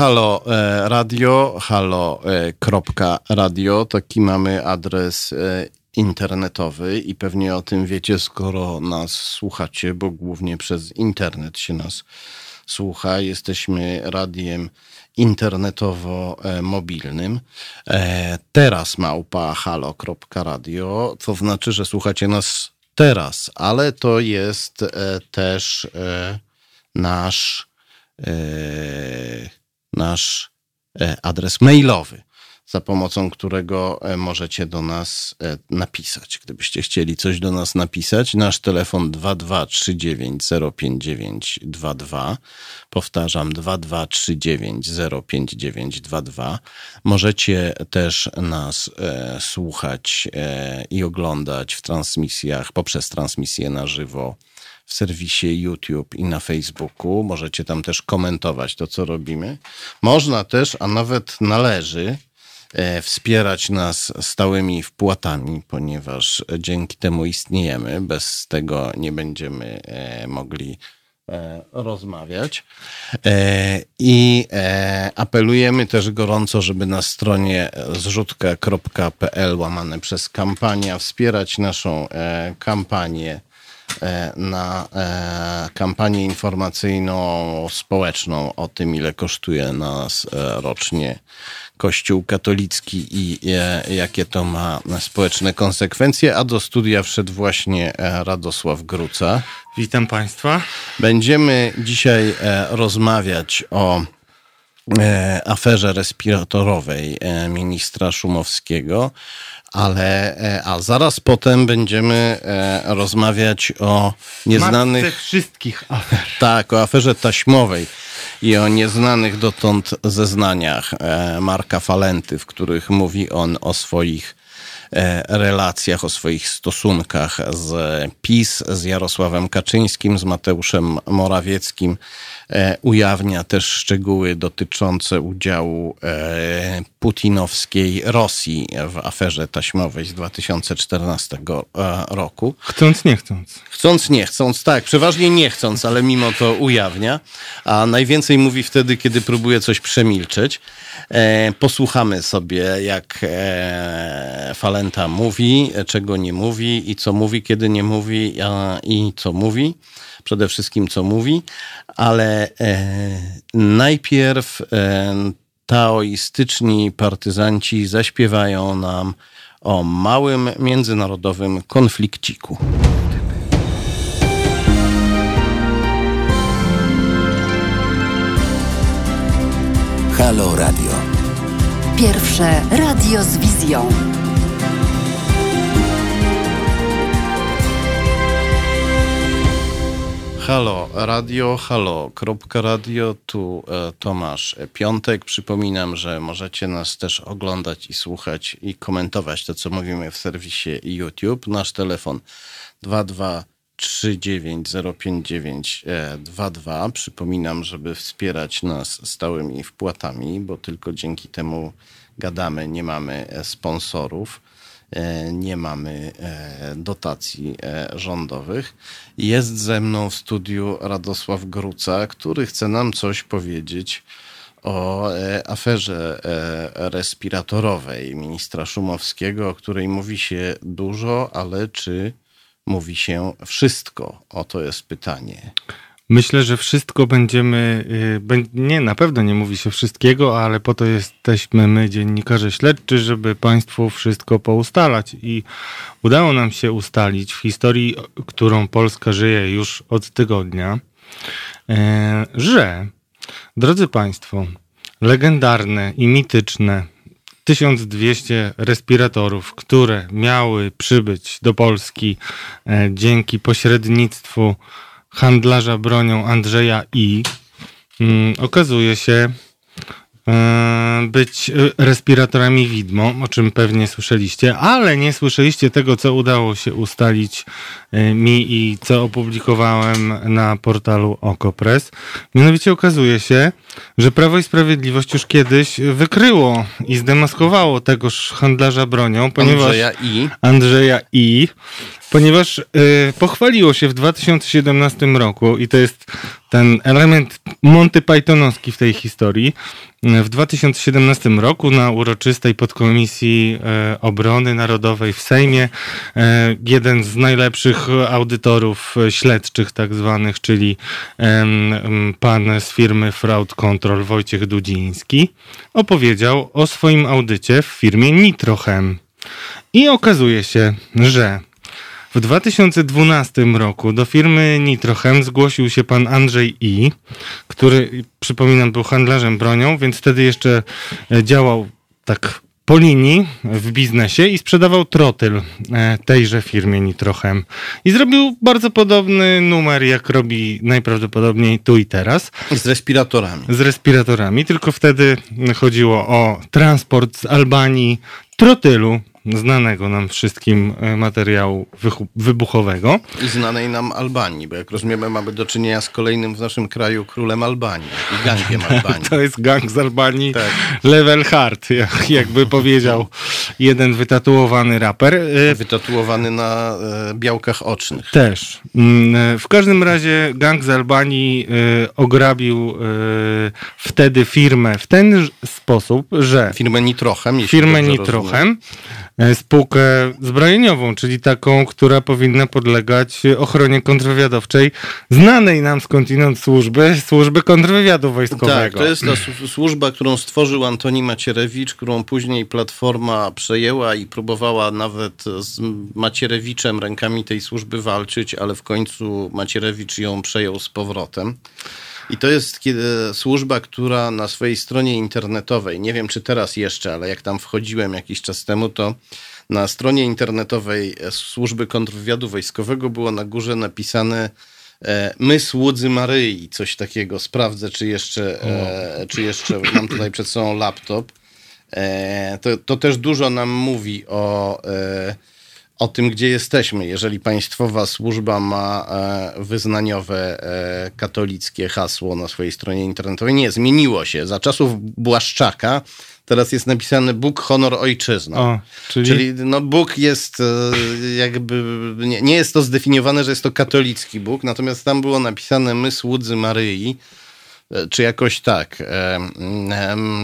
Halo e, radio, halo e, taki mamy adres e, internetowy i pewnie o tym wiecie, skoro nas słuchacie, bo głównie przez internet się nas słucha. Jesteśmy radiem internetowo-mobilnym. Teraz małpa halo.radio, to znaczy, że słuchacie nas teraz, ale to jest też nasz nasz e, adres mailowy, za pomocą którego e, możecie do nas e, napisać. Gdybyście chcieli coś do nas napisać, nasz telefon 2239059922. Powtarzam 2239059922. Możecie też nas słuchać i oglądać w transmisjach poprzez transmisję na żywo w serwisie YouTube i na Facebooku. Możecie tam też komentować to, co robimy. Można też, a nawet należy, e, wspierać nas stałymi wpłatami, ponieważ dzięki temu istniejemy. Bez tego nie będziemy e, mogli e, rozmawiać. I apelujemy też gorąco, żeby na stronie zrzutka.pl łamane przez kampania wspierać naszą kampanię na e, kampanię informacyjną społeczną o tym, ile kosztuje nas e, rocznie Kościół katolicki i jakie to ma społeczne konsekwencje. A do studia wszedł właśnie Radosław Gruca. Witam Państwa. Będziemy dzisiaj rozmawiać o aferze respiratorowej ministra Szumowskiego ale e, a zaraz potem będziemy e, rozmawiać o nieznanych... Matce wszystkich afer. Tak, o aferze taśmowej i o nieznanych dotąd zeznaniach e, Marka Falenty, w których mówi on o swoich relacjach, o swoich stosunkach z PiS, z Jarosławem Kaczyńskim, z Mateuszem Morawieckim E, ujawnia też szczegóły dotyczące udziału e, putinowskiej Rosji w aferze taśmowej z 2014 e, roku. Chcąc, nie chcąc. Chcąc, nie chcąc, tak, przeważnie nie chcąc, ale mimo to ujawnia, a najwięcej mówi wtedy, kiedy próbuje coś przemilczeć. Posłuchamy sobie, jak Falenta mówi, czego nie mówi i co mówi, kiedy nie mówi i co mówi przede wszystkim co mówi, ale e, najpierw e, taoistyczni partyzanci zaśpiewają nam o małym międzynarodowym konflikciku. Halo Radio. Pierwsze radio z wizją. Halo Radio, halo, radio, tu e, Tomasz Piątek. Przypominam, że możecie nas też oglądać i słuchać i komentować to, co mówimy w serwisie YouTube. Nasz telefon 223905922. Przypominam, żeby wspierać nas stałymi wpłatami, bo tylko dzięki temu gadamy, nie mamy sponsorów. E, nie mamy e, dotacji e, rządowych. Jest ze mną w studiu Radosław Gruca, który chce nam coś powiedzieć o aferze respiratorowej ministra Szumowskiego, o której mówi się dużo, ale czy mówi się wszystko? Oto jest pytanie. Myślę, że wszystko będziemy, y, nie, na pewno nie mówi się wszystkiego, ale po to jesteśmy my, dziennikarze śledczy, żeby Państwu wszystko poustalać. I udało nam się ustalić w historii, którą Polska żyje już od tygodnia, e, że, drodzy Państwo, legendarne i mityczne 1200 respiratorów, które miały przybyć do Polski e, dzięki pośrednictwu handlarza bronią Andrzeja I. Mm, okazuje się być respiratorami widmo, o czym pewnie słyszeliście, ale nie słyszeliście tego, co udało się ustalić e, mi i co opublikowałem na portalu OkoPress. Mianowicie okazuje się, że Prawo i Sprawiedliwość już kiedyś wykryło i zdemaskowało tegoż handlarza bronią, ponieważ Andrzeja I. Andrzeja I ponieważ y, pochwaliło się w 2017 roku, i to jest ten element Monty Pythonowski w tej historii, W 2017 roku na uroczystej podkomisji e, obrony narodowej w Sejmie e, jeden z najlepszych audytorów śledczych tak zwanych, czyli pan z firmy Fraud Control Wojciech Dudziński opowiedział o swoim audycie w firmie Nitrochem. I okazuje się, że w 2012 roku do firmy Nitrochem zgłosił się pan Andrzej I, który, przypominam, był handlarzem bronią, więc wtedy jeszcze e, działał tak po linii w biznesie i sprzedawał trotyl e, tejże firmie Nitrochem. I zrobił bardzo podobny numer, jak robi najprawdopodobniej tu i teraz. Z respiratorami. Z respiratorami, tylko wtedy chodziło o transport z Albanii trotylu znanego nam wszystkim e, materiału wybuchowego. I znanej nam Albanii, bo jak rozumiemy, mamy do czynienia z kolejnym w naszym kraju królem Albanii i gangiem Albanii. To jest gang z Albanii tak. level hard, jak, jakby powiedział jeden wytatuowany raper. E, wytatuowany na e, białkach ocznych. Też. Mm, w każdym razie gang z Albanii ograbił wtedy firmę w ten sposób, że... Firmę Nitrochem. Firmę Nitrochem. Rozumiem spółkę zbrojeniową, czyli taką, która powinna podlegać ochronie kontrwywiadowczej znanej nam skądinąd służby, służby kontrwywiadu wojskowego. Tak, to jest ta służba, którą stworzył Antoni Macierewicz, którą później Platforma przejęła i próbowała nawet z Macierewiczem rękami tej służby walczyć, ale w końcu Macierewicz ją przejął z powrotem. I to jest służba, która na swojej stronie internetowej, nie wiem czy teraz jeszcze, ale jak tam wchodziłem jakiś czas temu, to na stronie internetowej służby kontrwywiadu wojskowego było na górze napisane e, My słudzy Maryi, coś takiego. Sprawdzę, czy jeszcze, e, czy jeszcze mam tutaj przed sobą laptop. E, to, to też dużo nam mówi o o tym, gdzie jesteśmy. Jeżeli państwowa służba ma e, wyznaniowe e, katolickie hasło na swojej stronie internetowej, nie, zmieniło się. Za czasów Błaszczaka teraz jest napisane Bóg, honor, ojczyzna. O, czyli... czyli no, Bóg jest e, jakby, nie, nie jest to zdefiniowane, że jest to katolicki Bóg, natomiast tam było napisane my słudzy Maryi, czy jakoś tak.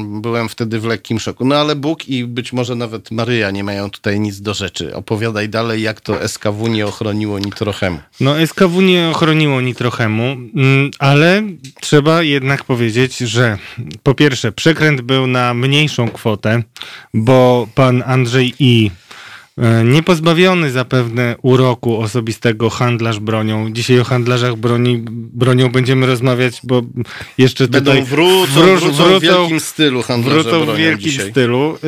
Byłem wtedy w lekkim szoku. No ale Bóg i być może nawet Maryja nie mają tutaj nic do rzeczy. Opowiadaj dalej, jak to SKW nie ochroniło Nitrochemu. No SKW nie ochroniło Nitrochemu, mm, ale trzeba jednak powiedzieć, że po pierwsze przekręt był na mniejszą kwotę, bo pan Andrzej I E, niepozbawiony zapewne uroku osobistego handlarz bronią. Dzisiaj o handlarzach broni, bronią będziemy rozmawiać, bo jeszcze Będą tutaj wrócą, wrócą, wrócą w wielkim stylu handlarze wrócą bronią w wielkim dzisiaj. stylu.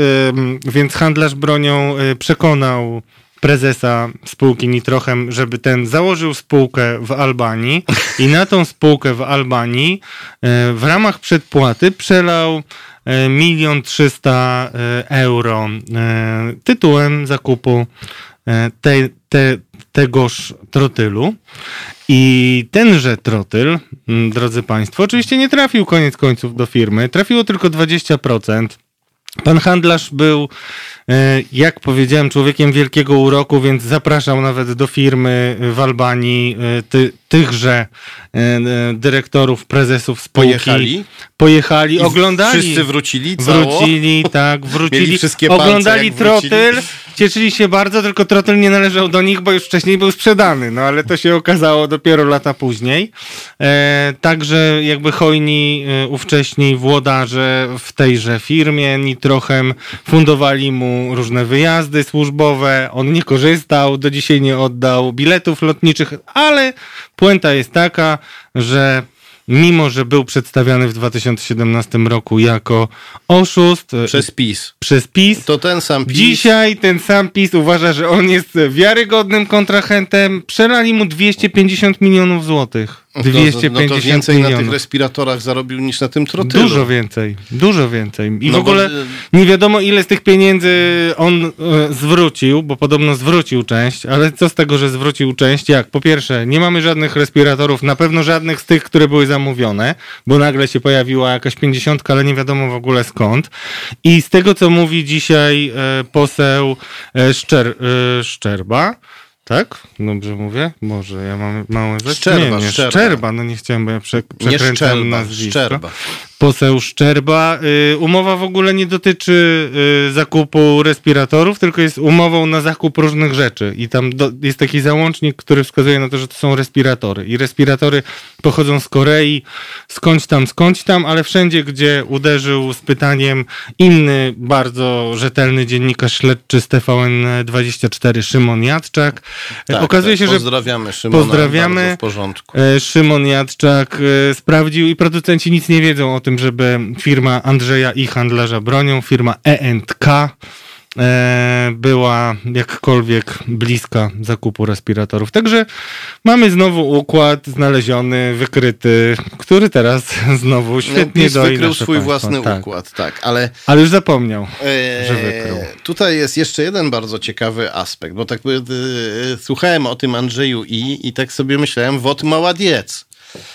Więc handlarz bronią e, przekonał prezesa spółki Nitrochem, żeby ten założył spółkę w Albanii i na tą spółkę w Albanii e, w ramach przedpłaty przelał E, milion trzysta e, euro e, tytułem zakupu te, te, tegoż trotylu. I tenże trotyl, drodzy Państwo, oczywiście nie trafił koniec końców do firmy, trafiło tylko 20%. Pan handlarz był, e, jak powiedziałem, człowiekiem wielkiego uroku, więc zapraszał nawet do firmy w Albanii e, ty, tychże e, dyrektorów, prezesów spółki. Pojechali? Pojechali, I oglądali. Wszyscy wrócili cało? Wrócili, tak, wrócili. oglądali trotyl, cieszyli się bardzo, tylko trotyl nie należał do nich, bo już wcześniej był sprzedany, no ale to się okazało dopiero lata później. E, także jakby hojni e, ówcześni włodarze w tejże firmie Nitrochem fundowali mu różne wyjazdy służbowe, on nie korzystał, do dzisiaj nie oddał biletów lotniczych, ale puenta jest taka, że mimo że był przedstawiany w 2017 roku jako oszust. E, przez PiS. Przez PiS. To ten sam PiS. Dzisiaj ten sam PiS uważa, że on jest wiarygodnym kontrahentem. Przelali mu 250 milionów złotych. 250 no to, no to więcej milionów. na tych respiratorach zarobił niż na tym trotylu. Dużo więcej, dużo więcej. I no w ogóle bo... nie wiadomo ile z tych pieniędzy on e, zwrócił, bo podobno zwrócił część, ale co z tego, że zwrócił część? Jak? Po pierwsze, nie mamy żadnych respiratorów, na pewno żadnych z tych, które były zamówione, bo nagle się pojawiła jakaś pięćdziesiątka, ale nie wiadomo w ogóle skąd. I z tego, co mówi dzisiaj e, poseł e, Szczer, Szczerba, tak? Dobrze mówię? Może ja mam małe zaćmienie. Szczerba, szczerba. Szczerba, no nie chciałem, bo ja prze, przekręcam nazwisko. Szczerba. Poseł Szczerba. Y, umowa w ogóle nie dotyczy y, zakupu respiratorów, tylko jest umową na zakup różnych rzeczy. I tam do, jest taki załącznik, który wskazuje na to, że to są respiratory. I respiratory pochodzą z Korei, skądś tam, skądś tam, ale wszędzie, gdzie uderzył z pytaniem inny, bardzo rzetelny dziennikarz śledczy z TVN24, Szymon Jadczak. Tak, Okazuje tak. się, że pozdrawiamy Szymona, pozdrawiamy. bardzo w porządku. E, Szymon Jadczak e, sprawdził i producenci nic nie wiedzą o tym, żeby firma Andrzeja i handlarza bronią, firma E&K e, była jakkolwiek bliska zakupu respiratorów. Także mamy znowu układ znaleziony, wykryty, który teraz znowu świetnie PiS doi wykrył swój państwo. własny tak. układ, tak, ale Ale już zapomniał, e, że wykrył. tutaj jest jeszcze jeden bardzo ciekawy aspekt, bo tak e, słuchałem o tym Andrzeju I i tak sobie myślałem, wot maładiec,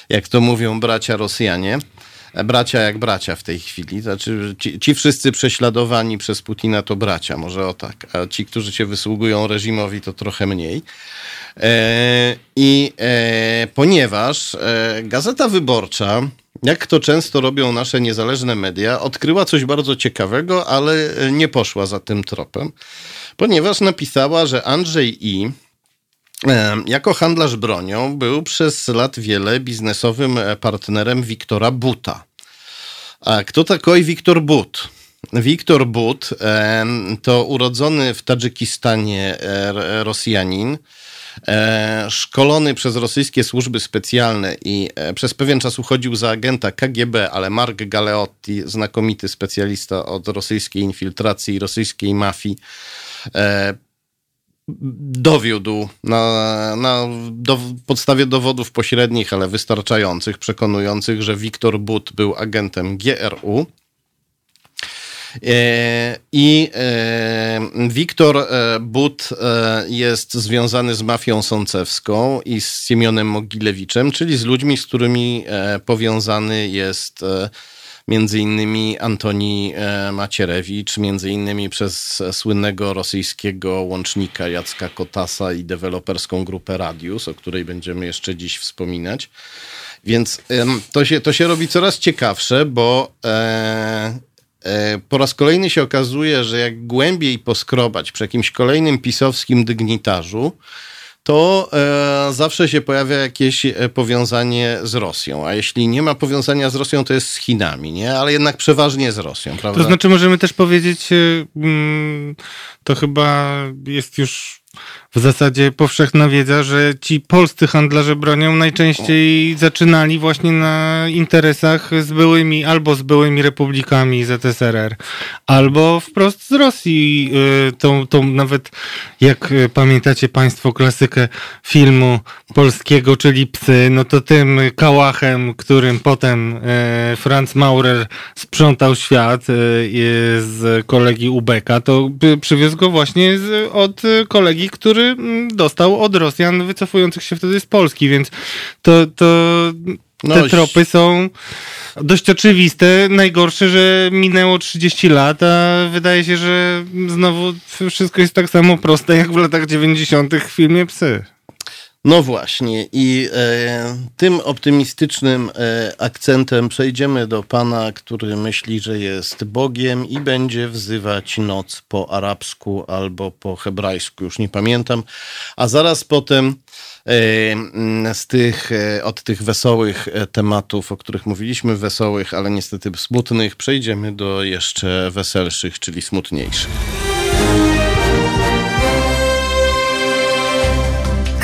jak to mówią bracia Rosjanie. Bracia jak bracia w tej chwili. Znaczy, ci, ci wszyscy prześladowani przez Putina to bracia, może o tak. A ci, którzy się wysługują reżimowi, to trochę mniej. E, I e, ponieważ e, Gazeta Wyborcza, jak to często robią nasze niezależne media, odkryła coś bardzo ciekawego, ale nie poszła za tym tropem, ponieważ napisała, że Andrzej I. e, Jako handlarz bronią był przez lat wiele biznesowym e, partnerem Wiktora Buta. A kto taki Wiktor But? Wiktor But em, to urodzony w Tadżykistanie e, Rosjanin, e, szkolony przez rosyjskie służby specjalne i e, przez pewien czas uchodził za agenta KGB, ale Mark Galeotti, znakomity specjalista od rosyjskiej infiltracji i rosyjskiej mafii, e, dowiódł na, na do, podstawie dowodów pośrednich, ale wystarczających, przekonujących, że Wiktor But był agentem GRU. E, I e, Wiktor e, But jest związany z mafią sącewską i z Siemionem Mogilewiczem, czyli z ludźmi, z którymi powiązany jest między innymi Antoni e, Macierewicz, między innymi przez słynnego rosyjskiego łącznika Jacka Kotasa i deweloperską grupę Radius, o której będziemy jeszcze dziś wspominać. Więc to się, to się robi coraz ciekawsze, bo e, e, po raz kolejny się okazuje, że jak głębiej poskrobać przy jakimś kolejnym pisowskim dygnitarzu, to e, zawsze się pojawia jakieś e, powiązanie z Rosją. A jeśli nie ma powiązania z Rosją, to jest z Chinami, nie? Ale jednak przeważnie z Rosją, prawda? To znaczy możemy też powiedzieć, y, mm, to chyba jest już w zasadzie powszechna wiedza, że ci polscy handlarze bronią najczęściej zaczynali właśnie na interesach z byłymi albo z byłymi republikami ZSRR, albo wprost z Rosji. Y, Tą, tą nawet, jak y, pamiętacie Państwo klasykę filmu polskiego, czyli Psy, no to tym kałachem, którym potem e, Franz Maurer sprzątał świat e, z kolegi Ubeka, to przywiózł go właśnie od kolegi, który mm, dostał od Rosjan wycofujących się wtedy z Polski, więc to, to No, te tropy są dość oczywiste. Najgorsze, że minęło 30 lat, a wydaje się, że znowu wszystko jest tak samo proste jak w latach 90. w filmie Psy. No właśnie, i e, tym optymistycznym e, akcentem przejdziemy do pana, który myśli, że jest Bogiem i będzie wzywać noc po arabsku albo po hebrajsku, już nie pamiętam, a zaraz potem e, z tych, e, od tych wesołych e, tematów, o których mówiliśmy, wesołych, ale niestety smutnych, przejdziemy do jeszcze weselszych, czyli smutniejszych.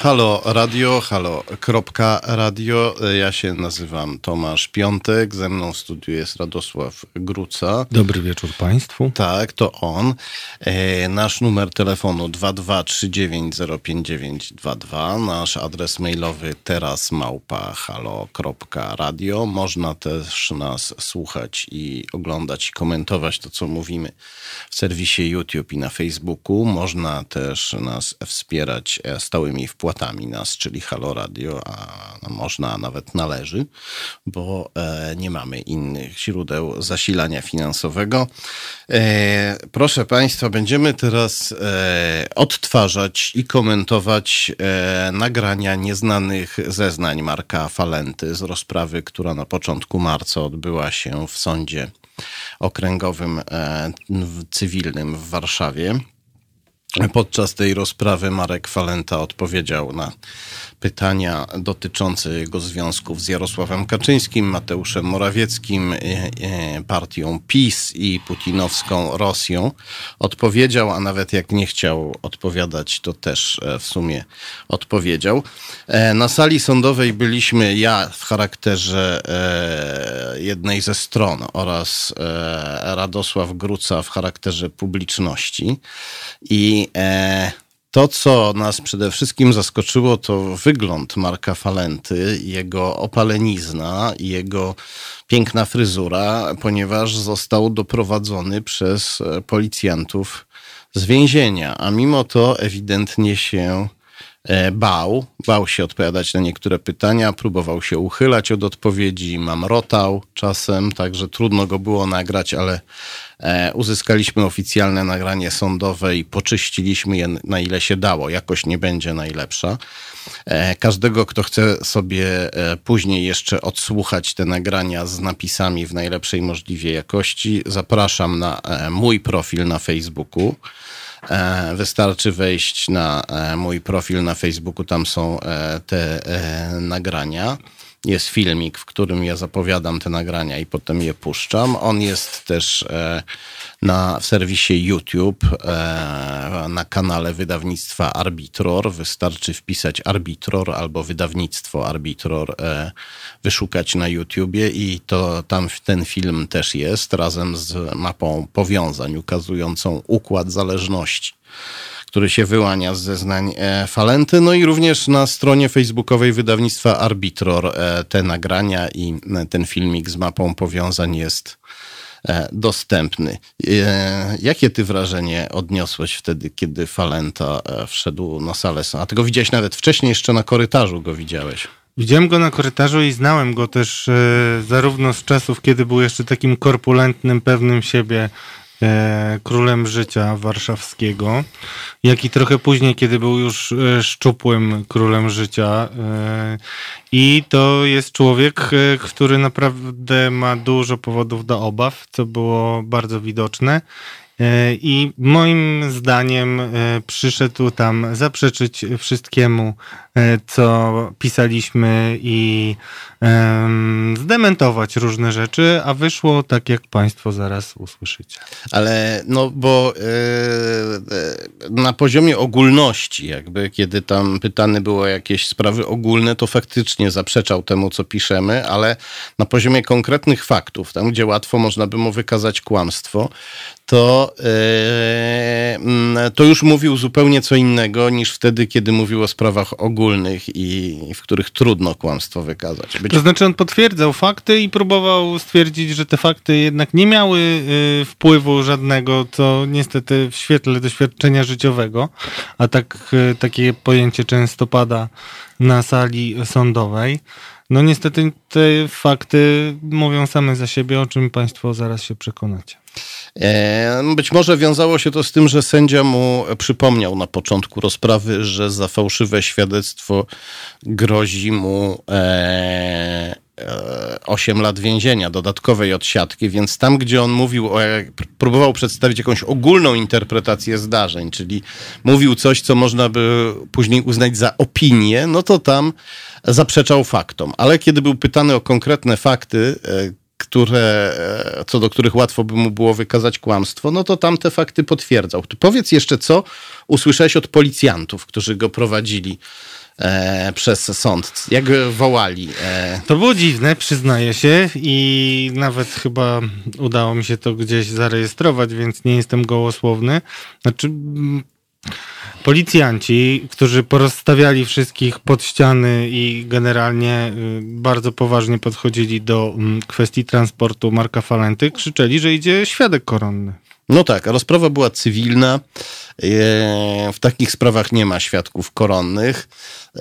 Halo radio, halo kropka radio. Ja się nazywam Tomasz Piątek, ze mną w studiu jest Radosław Gruca. Dobry wieczór Państwu. Tak, to on. E, nasz numer telefonu 223905922, nasz adres mailowy teraz małpa halo.radio. Można też nas słuchać i oglądać i komentować to, co mówimy w serwisie YouTube i na Facebooku. Można też nas wspierać e, stałymi wpłatami mecenastatami nas, czyli Halo Radio, a no, można, a nawet należy, bo e, nie mamy innych źródeł zasilania finansowego. E, proszę Państwa, będziemy teraz e, odtwarzać i komentować nagrania nieznanych zeznań Marka Falenty z rozprawy, która na początku marca odbyła się w sądzie okręgowym cywilnym w Warszawie. Podczas tej rozprawy Marek Falenta odpowiedział na pytania dotyczące jego związków z Jarosławem Kaczyńskim, Mateuszem Morawieckim, e, e, partią PiS i putinowską Rosją. Odpowiedział, a nawet jak nie chciał odpowiadać, to też e, w sumie odpowiedział. Na sali sądowej byliśmy ja w charakterze jednej ze stron oraz Radosław Gruca w charakterze publiczności. I to, co nas przede wszystkim zaskoczyło, to wygląd Marka Falenty, jego opalenizna jego piękna fryzura, ponieważ został doprowadzony przez e, policjantów z więzienia, a mimo to ewidentnie się e, bał, bał się odpowiadać na niektóre pytania, próbował się uchylać od odpowiedzi, mamrotał czasem, także trudno go było nagrać, ale e, uzyskaliśmy oficjalne nagranie sądowe i poczyściliśmy je na ile się dało. Jakość nie będzie najlepsza. E, Każdego, kto chce sobie e, później jeszcze odsłuchać te nagrania z napisami w najlepszej możliwej jakości, zapraszam na e, mój profil na Facebooku. E, Wystarczy wejść na e, mój profil na Facebooku, tam są e, te nagrania. Jest filmik, w którym ja zapowiadam te nagrania i potem je puszczam. On jest też e, na w serwisie YouTube, e, na kanale wydawnictwa Arbitror. Wystarczy wpisać Arbitror albo wydawnictwo Arbitror, e, wyszukać na YouTubie i to tam ten film też jest razem z mapą powiązań ukazującą układ zależności który się wyłania z zeznań e, Falenty. No i również na stronie facebookowej wydawnictwa Arbitror e, te nagrania i e, ten filmik z mapą powiązań jest dostępny. Jakie ty wrażenie odniosłeś wtedy, kiedy Falenta wszedł na salę? A tego widziałeś nawet wcześniej, jeszcze na korytarzu go widziałeś. Widziałem go na korytarzu i znałem go też zarówno z czasów, kiedy był jeszcze takim korpulentnym, pewnym siebie królem życia warszawskiego, jak i trochę później, kiedy był już e, szczupłym królem życia. E, I to jest człowiek, e, który naprawdę ma dużo powodów do obaw, co było bardzo widoczne. E, I moim zdaniem e, przyszedł tam zaprzeczyć wszystkiemu, e, co pisaliśmy i em, zdementować różne rzeczy, a wyszło tak, jak Państwo zaraz usłyszycie. Ale no bo na poziomie ogólności, jakby kiedy tam pytane było jakieś sprawy ogólne, to faktycznie zaprzeczał temu, co piszemy, ale na poziomie konkretnych faktów, tam gdzie łatwo można by mu wykazać kłamstwo, to, e, mm, to już mówił zupełnie co innego niż wtedy, kiedy mówił o sprawach ogólnych i w których trudno kłamstwo wykazać. Być To znaczy on potwierdzał fakty i próbował stwierdzić, że te fakty jednak nie miały y, wpływu żadnego, co niestety w świetle doświadczenia życiowego, a tak y, takie pojęcie często pada na sali sądowej. No niestety te fakty mówią same za siebie, o czym Państwo zaraz się przekonacie. E, Być może wiązało się to z tym, że sędzia mu przypomniał na początku rozprawy, że za fałszywe świadectwo grozi mu e, e, 8 lat więzienia, dodatkowej odsiadki, więc tam, gdzie on mówił, o, jak- próbował przedstawić jakąś ogólną interpretację zdarzeń, czyli mówił coś, co można by później uznać za opinię, no to tam zaprzeczał faktom. Ale kiedy był pytany o konkretne fakty, e, które, e, co do których łatwo by mu było wykazać kłamstwo, no to tam te fakty potwierdzał. Powiedz jeszcze, co usłyszałeś od policjantów, którzy go prowadzili e, przez sąd. Jak wołali? E, To było dziwne, przyznaję się i nawet chyba udało mi się to gdzieś zarejestrować, więc nie jestem gołosłowny. Znaczy, policjanci, którzy porozstawiali wszystkich pod ściany i generalnie y, bardzo poważnie podchodzili do mm, kwestii transportu Marka Falenty, krzyczeli, że idzie świadek koronny. No tak, rozprawa była cywilna. E, w takich sprawach nie ma świadków koronnych.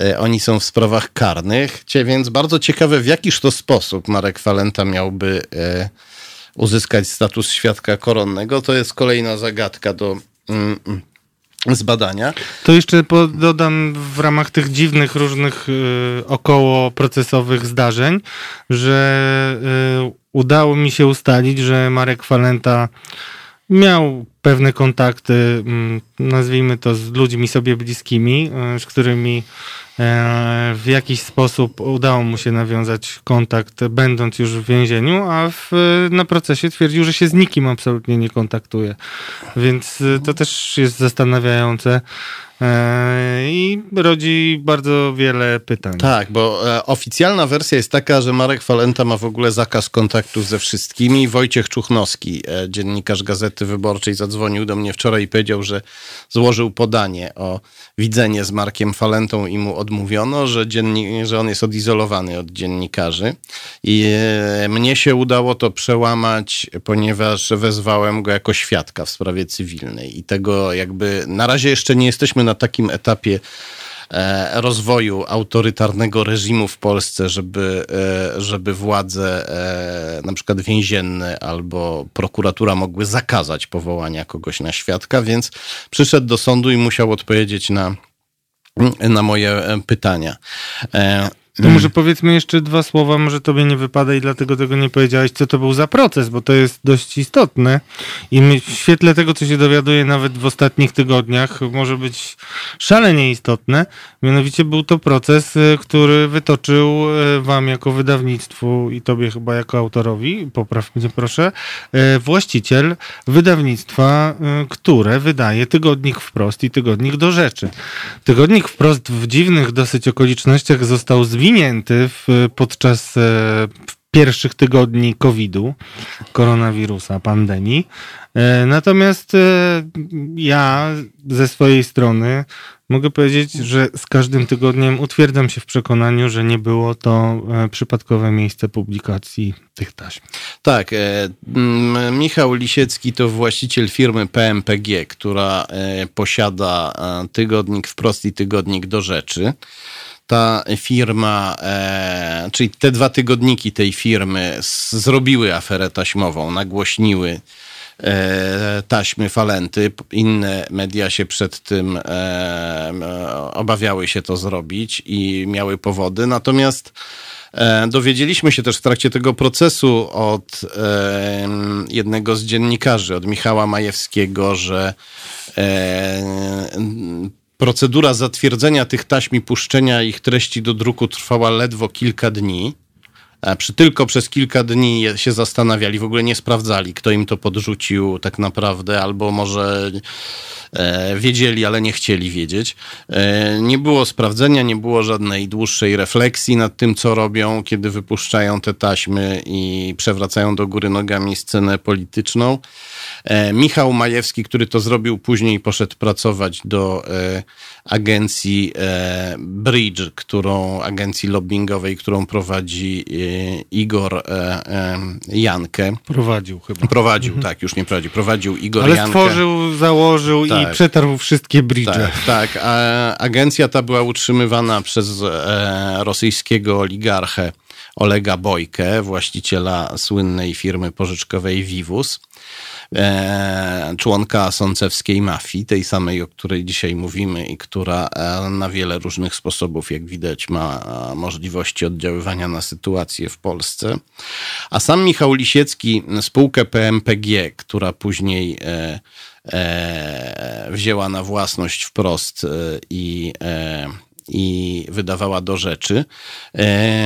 E, oni są w sprawach karnych. Więc bardzo ciekawe, w jakiż to sposób Marek Falenta miałby e, uzyskać status świadka koronnego. To jest kolejna zagadka do mm, zbadania. To jeszcze dodam w ramach tych dziwnych różnych y, około procesowych zdarzeń, że y, udało mi się ustalić, że Marek Falenta miał pewne kontakty, mm, nazwijmy to, z ludźmi sobie bliskimi, e, z którymi w jakiś sposób udało mu się nawiązać kontakt, będąc już w więzieniu, a w, na procesie twierdził, że się z nikim absolutnie nie kontaktuje. Więc e, to też jest zastanawiające. E, i rodzi bardzo wiele pytań. Tak, bo e, oficjalna wersja jest taka, że Marek Falenta ma w ogóle zakaz kontaktów ze wszystkimi. Wojciech Czuchnowski, e, dziennikarz Gazety Wyborczej, zadzwonił do mnie wczoraj i powiedział, że złożył podanie o widzenie z Markiem Falentą i mu odmówiono, że, dzienni- że on jest odizolowany od dziennikarzy. I mnie się udało to przełamać, ponieważ wezwałem go jako świadka w sprawie cywilnej. I tego jakby na razie jeszcze nie jesteśmy na takim etapie e, rozwoju autorytarnego reżimu w Polsce, żeby, e, żeby władze e, na przykład więzienne albo prokuratura mogły zakazać powołania kogoś na świadka, więc przyszedł do sądu i musiał odpowiedzieć na, na moje pytania. To mm. może powiedzmy jeszcze dwa słowa, może tobie nie wypada i dlatego tego nie powiedziałeś, co to był za proces, bo to jest dość istotne i w świetle tego, co się dowiaduje nawet w ostatnich tygodniach, może być szalenie istotne. Mianowicie był to proces, y, który wytoczył y, wam jako wydawnictwu i tobie chyba jako autorowi, popraw mnie proszę, y, właściciel wydawnictwa, które wydaje tygodnik wprost i tygodnik do rzeczy. Tygodnik wprost w dziwnych dosyć okolicznościach został zwinięty zwinięty w, podczas e, pierwszych tygodni COVID-u, koronawirusa, pandemii. E, natomiast e, ja ze swojej strony mogę powiedzieć, że z każdym tygodniem utwierdzam się w przekonaniu, że nie było to przypadkowe miejsce publikacji tych taśm. Tak. Michał Lisiecki to właściciel firmy PMPG, która posiada tygodnik wprost i tygodnik do rzeczy ta firma, e, czyli te dwa tygodniki tej firmy zrobiły aferę taśmową, nagłośniły e, taśmy falenty. Inne media się przed tym e, obawiały się to zrobić i miały powody. Natomiast e, dowiedzieliśmy się też w trakcie tego procesu od jednego z dziennikarzy, od Michała Majewskiego, że e, Procedura zatwierdzenia tych taśm i puszczenia ich treści do druku trwała ledwo kilka dni. Przy, tylko przez kilka dni się zastanawiali, w ogóle nie sprawdzali, kto im to podrzucił tak naprawdę, albo może e, wiedzieli, ale nie chcieli wiedzieć. E, nie było sprawdzenia, nie było żadnej dłuższej refleksji nad tym, co robią, kiedy wypuszczają te taśmy i przewracają do góry nogami scenę polityczną. E, Michał Majewski, który to zrobił później, poszedł pracować do e, agencji e, Bridge, którą agencji lobbyingowej, którą prowadzi Igor Jankę. Prowadził chyba. Prowadził, mhm. tak, już nie prowadzi. Prowadził Igor Ale Jankę. stworzył, założył tak. i przetarł wszystkie bridge. Tak, tak. A agencja ta była utrzymywana przez rosyjskiego oligarchę Olega Bojkę, właściciela słynnej firmy pożyczkowej Vivus e, członka sącewskiej mafii, tej samej, o której dzisiaj mówimy i która e, na wiele różnych sposobów, jak widać, ma e, możliwości oddziaływania na sytuację w Polsce. A sam Michał Lisiecki, spółkę PMPG, która później wzięła na własność wprost i i wydawała do rzeczy.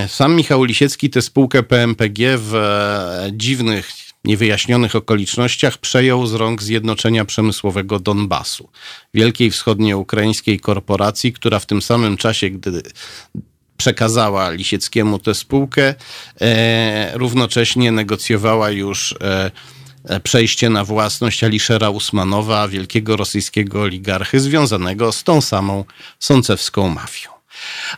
Sam Michał Lisiecki tę spółkę PMPG w dziwnych niewyjaśnionych okolicznościach przejął z rąk Zjednoczenia Przemysłowego Donbasu, wielkiej wschodnioukraińskiej korporacji, która w tym samym czasie, gdy przekazała Lisieckiemu tę spółkę, e, równocześnie negocjowała już e, przejście na własność Aliszera Usmanowa, wielkiego rosyjskiego oligarchy związanego z tą samą sącewską mafią.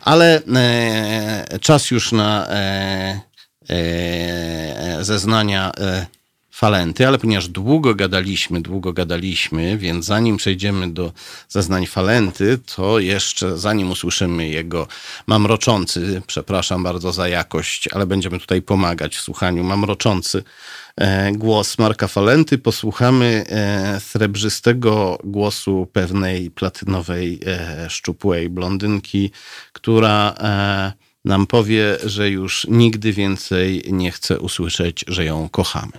Ale e, czas już na e, E, zeznania e, Falenty, ale ponieważ długo gadaliśmy, długo gadaliśmy, więc zanim przejdziemy do zeznań Falenty, to jeszcze zanim usłyszymy jego mamroczący, przepraszam bardzo za jakość, ale będziemy tutaj pomagać w słuchaniu, mamroczący e, głos Marka Falenty, posłuchamy e, srebrzystego głosu pewnej platynowej, e, szczupłej blondynki, która nam powie, że już nigdy więcej nie chce usłyszeć, że ją kochamy.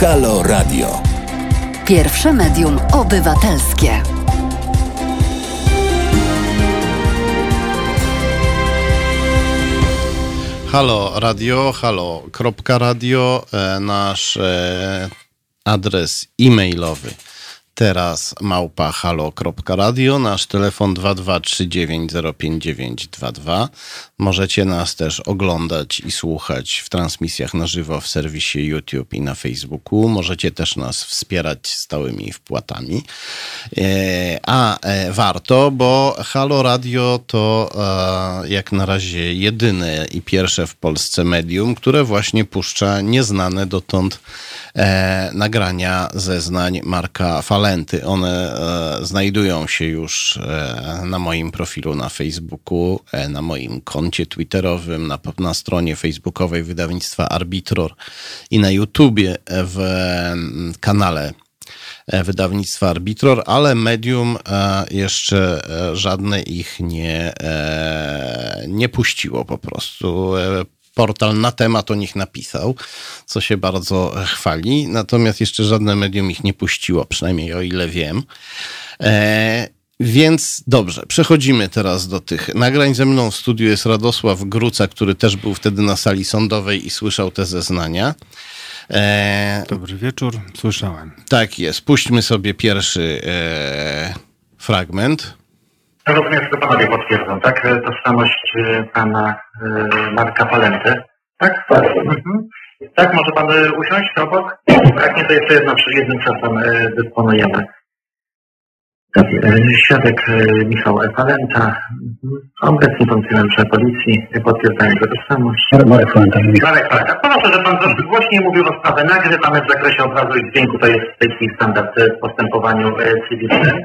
Halo Radio. Pierwsze medium obywatelskie. Halo Radio, halo radio, e, nasz e, adres e-mailowy teraz małpa halo.radio, nasz telefon 223905922. Możecie nas też oglądać i słuchać w transmisjach na żywo w serwisie YouTube i na Facebooku. Możecie też nas wspierać stałymi wpłatami. E, a e, warto, bo Halo Radio to e, jak na razie jedyne i pierwsze w Polsce medium, które właśnie puszcza nieznane dotąd nagrania zeznań Marka Falenty. One znajdują się już na moim profilu na Facebooku, na moim koncie koncie twitterowym, na, na stronie facebookowej wydawnictwa Arbitror i na YouTubie w mm, kanale e, wydawnictwa Arbitror, ale medium e, jeszcze e, żadne ich nie, nie puściło po prostu. Portal na temat o nich napisał, co się bardzo chwali, natomiast jeszcze żadne medium ich nie puściło, przynajmniej o ile wiem. Więc dobrze, przechodzimy teraz do tych nagrań. Ze mną w studiu jest Radosław Gruca, który też był wtedy na sali sądowej i słyszał te zeznania. E... Dobry wieczór, słyszałem. Tak jest. Puśćmy sobie pierwszy e... fragment. Rozumiem, że panowie potwierdzą, tak? Tożsamość e, pana e, Marka Palenty. Tak? Tak. Mhm. Tak, może pan e, usiąść obok? Tak, nie, to jeszcze jedno, jednym czasem dysponujemy. E, świadek e, Michał Epalenta, obecnie funkcjonariusze policji, potwierdzają jego tożsamość. Marek Falenta. Marek Falenta. Proszę, że pan głośniej mówił o sprawę. Nagrywamy w zakresie obrazu i dźwięku, to jest w tej chwili standard w postępowaniu e, cywilnym.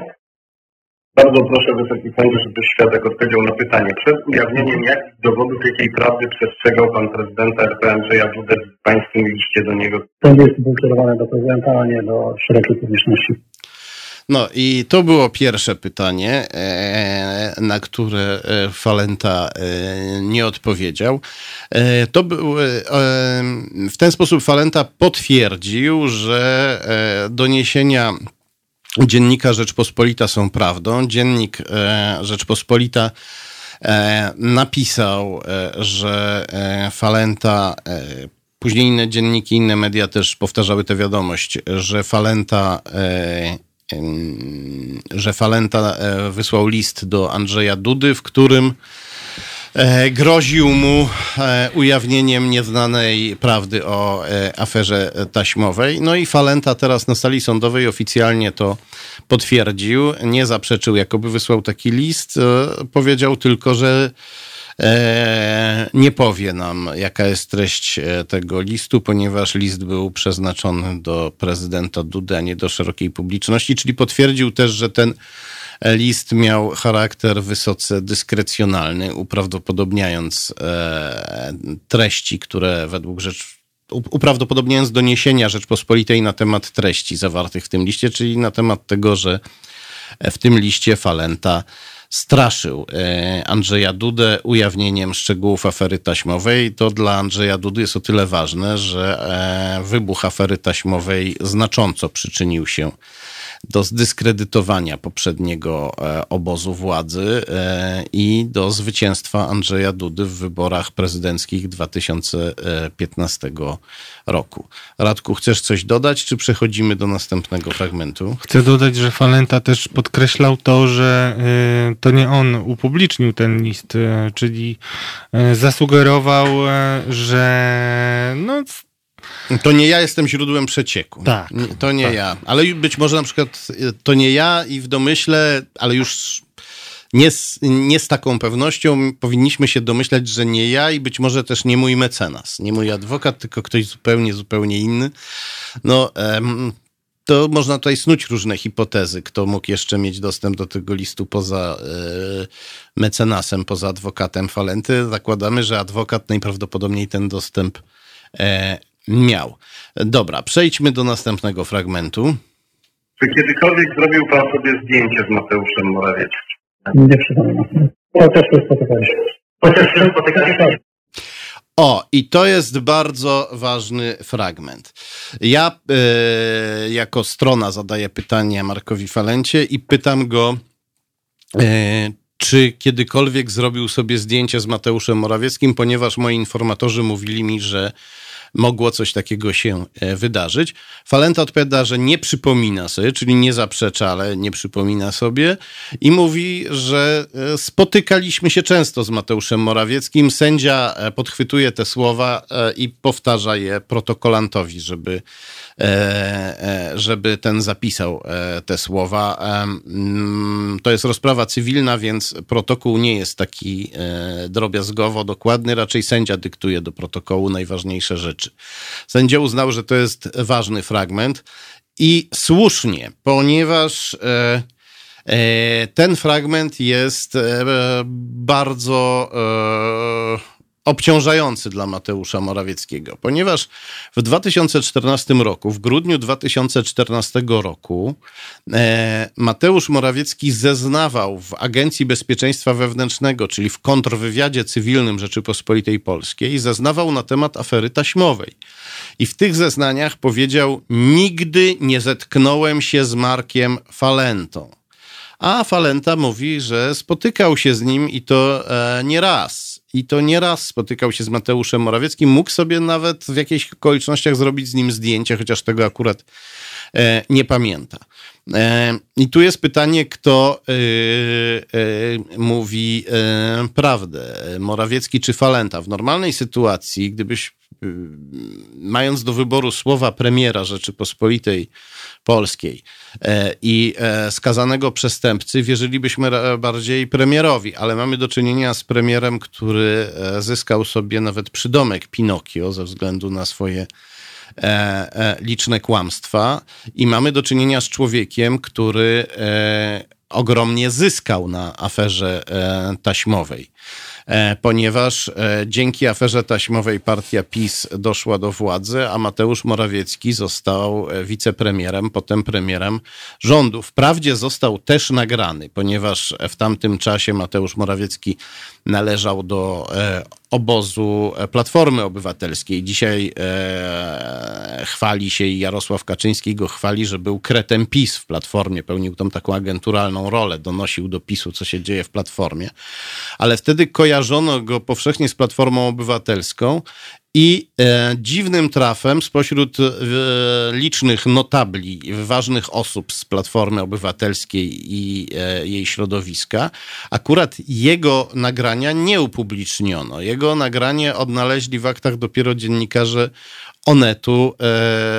Bardzo proszę Wysoki Sądzie, żeby świadek odpowiedział na pytanie. Przed ujawnieniem jakich dowodów, jakiej prawdy przestrzegał Pan Prezydenta RP Andrzeja Dudę w Pańskim liście do niego? To jest był kierowany do prezydenta, a nie do szerokiej publiczności. No i to było pierwsze pytanie, e, na które e, Falenta e, nie odpowiedział. To był, w ten sposób Falenta potwierdził, że doniesienia dziennika Rzeczpospolita są prawdą. Dziennik Rzeczpospolita napisał, że Falenta Później inne dzienniki, inne media też powtarzały tę wiadomość, że Falenta że Falenta e, wysłał list do Andrzeja Dudy, w którym e, groził mu e, ujawnieniem nieznanej prawdy o aferze taśmowej. No i Falenta teraz na sali sądowej oficjalnie to potwierdził. Nie zaprzeczył, jakoby wysłał taki list. Powiedział tylko, że nie powie nam, jaka jest treść e, tego listu, ponieważ list był przeznaczony do prezydenta Dudy, a nie do szerokiej publiczności, czyli potwierdził też, że ten list miał charakter wysoce dyskrecjonalny, uprawdopodobniając e, treści, które według rzecz uprawdopodobniając doniesienia Rzeczpospolitej na temat treści zawartych w tym liście, czyli na temat tego, że w tym liście Falenta straszył e, Andrzeja Dudę ujawnieniem szczegółów afery taśmowej. To dla Andrzeja Dudy jest o tyle ważne, że e, wybuch afery taśmowej znacząco przyczynił się do zdyskredytowania poprzedniego e, obozu władzy e, i do zwycięstwa Andrzeja Dudy w wyborach prezydenckich 2015 roku. Radku, chcesz coś dodać, czy przechodzimy do następnego fragmentu? Chcę dodać, że Falenta też podkreślał to, że e, to nie on upublicznił ten list, czyli zasugerował, że no, to nie ja jestem źródłem przecieku. Tak. To nie tak. ja. Ale być może na przykład y, to nie ja i w domyśle, ale już nie z, nie z taką pewnością powinniśmy się domyślać, że nie ja i być może też nie mój mecenas, nie mój adwokat, tylko ktoś zupełnie, zupełnie inny. No, to można tutaj snuć różne hipotezy, kto mógł jeszcze mieć dostęp do tego listu poza e, mecenasem, poza adwokatem Falenty. Zakładamy, że adwokat najprawdopodobniej ten dostęp e, miał. Dobra, przejdźmy do następnego fragmentu. Czy kiedykolwiek zrobił pan sobie zdjęcie z Mateuszem Morawieckim? Nie przypominam. Chociaż się spotykaliśmy. Chociaż się spotykaliśmy. O, i to jest bardzo ważny fragment. Ja e, jako strona zadaję pytanie Markowi Falencie i pytam go, e, czy kiedykolwiek zrobił sobie zdjęcie z Mateuszem Morawieckim, ponieważ moi informatorzy mówili mi, że mogło coś takiego się e, wydarzyć. Falenta odpowiada, że nie przypomina sobie, czyli nie zaprzecza, ale nie przypomina sobie i mówi, że e, spotykaliśmy się często z Mateuszem Morawieckim. Sędzia e, podchwytuje te słowa i powtarza je protokolantowi, żeby, żeby ten zapisał te słowa. Mm, to jest rozprawa cywilna, więc protokół nie jest taki drobiazgowo dokładny, raczej sędzia dyktuje do protokołu najważniejsze rzeczy. Sędzia uznał, że to jest ważny fragment i słusznie, ponieważ e, e, ten fragment jest e, bardzo e, obciążający dla Mateusza Morawieckiego, ponieważ w 2014 roku, w grudniu 2014 roku, e, Mateusz Morawiecki zeznawał w Agencji Bezpieczeństwa Wewnętrznego, czyli w kontrwywiadzie cywilnym Rzeczypospolitej Polskiej, zeznawał na temat afery taśmowej. I w tych zeznaniach powiedział: Nigdy nie zetknąłem się z Markiem Falentą. A Falenta mówi, że spotykał się z nim i to e, nie raz i to nieraz spotykał się z Mateuszem Morawieckim. Mógł sobie nawet w jakichś okolicznościach zrobić z nim zdjęcie, chociaż tego akurat e, nie pamięta. E, I tu jest pytanie, kto e, e mówi prawdę, Morawiecki czy Falenta. W normalnej sytuacji, gdybyś mając do wyboru słowa premiera Rzeczypospolitej Polskiej i skazanego przestępcy, wierzylibyśmy bardziej premierowi, ale mamy do czynienia z premierem, który zyskał sobie nawet przydomek Pinokio ze względu na swoje liczne kłamstwa i mamy do czynienia z człowiekiem, który ogromnie zyskał na aferze taśmowej. E, ponieważ e, dzięki aferze taśmowej partia PiS doszła do władzy, a Mateusz Morawiecki został e, wicepremierem, potem premierem rządu. Wprawdzie został też nagrany, ponieważ w tamtym czasie Mateusz Morawiecki należał do obozu Platformy Obywatelskiej. Dzisiaj e, chwali się i Jarosław Kaczyński go chwali, że był kretem PiS w Platformie, pełnił tam taką agenturalną rolę, donosił do PiSu, co się dzieje w Platformie. Ale wtedy kojarzono go powszechnie z Platformą Obywatelską i e, dziwnym trafem spośród e, licznych notabli, ważnych osób z Platformy Obywatelskiej i e, jej środowiska, akurat jego nagrania nie upubliczniono. Jego nagranie odnaleźli w aktach dopiero dziennikarze Onetu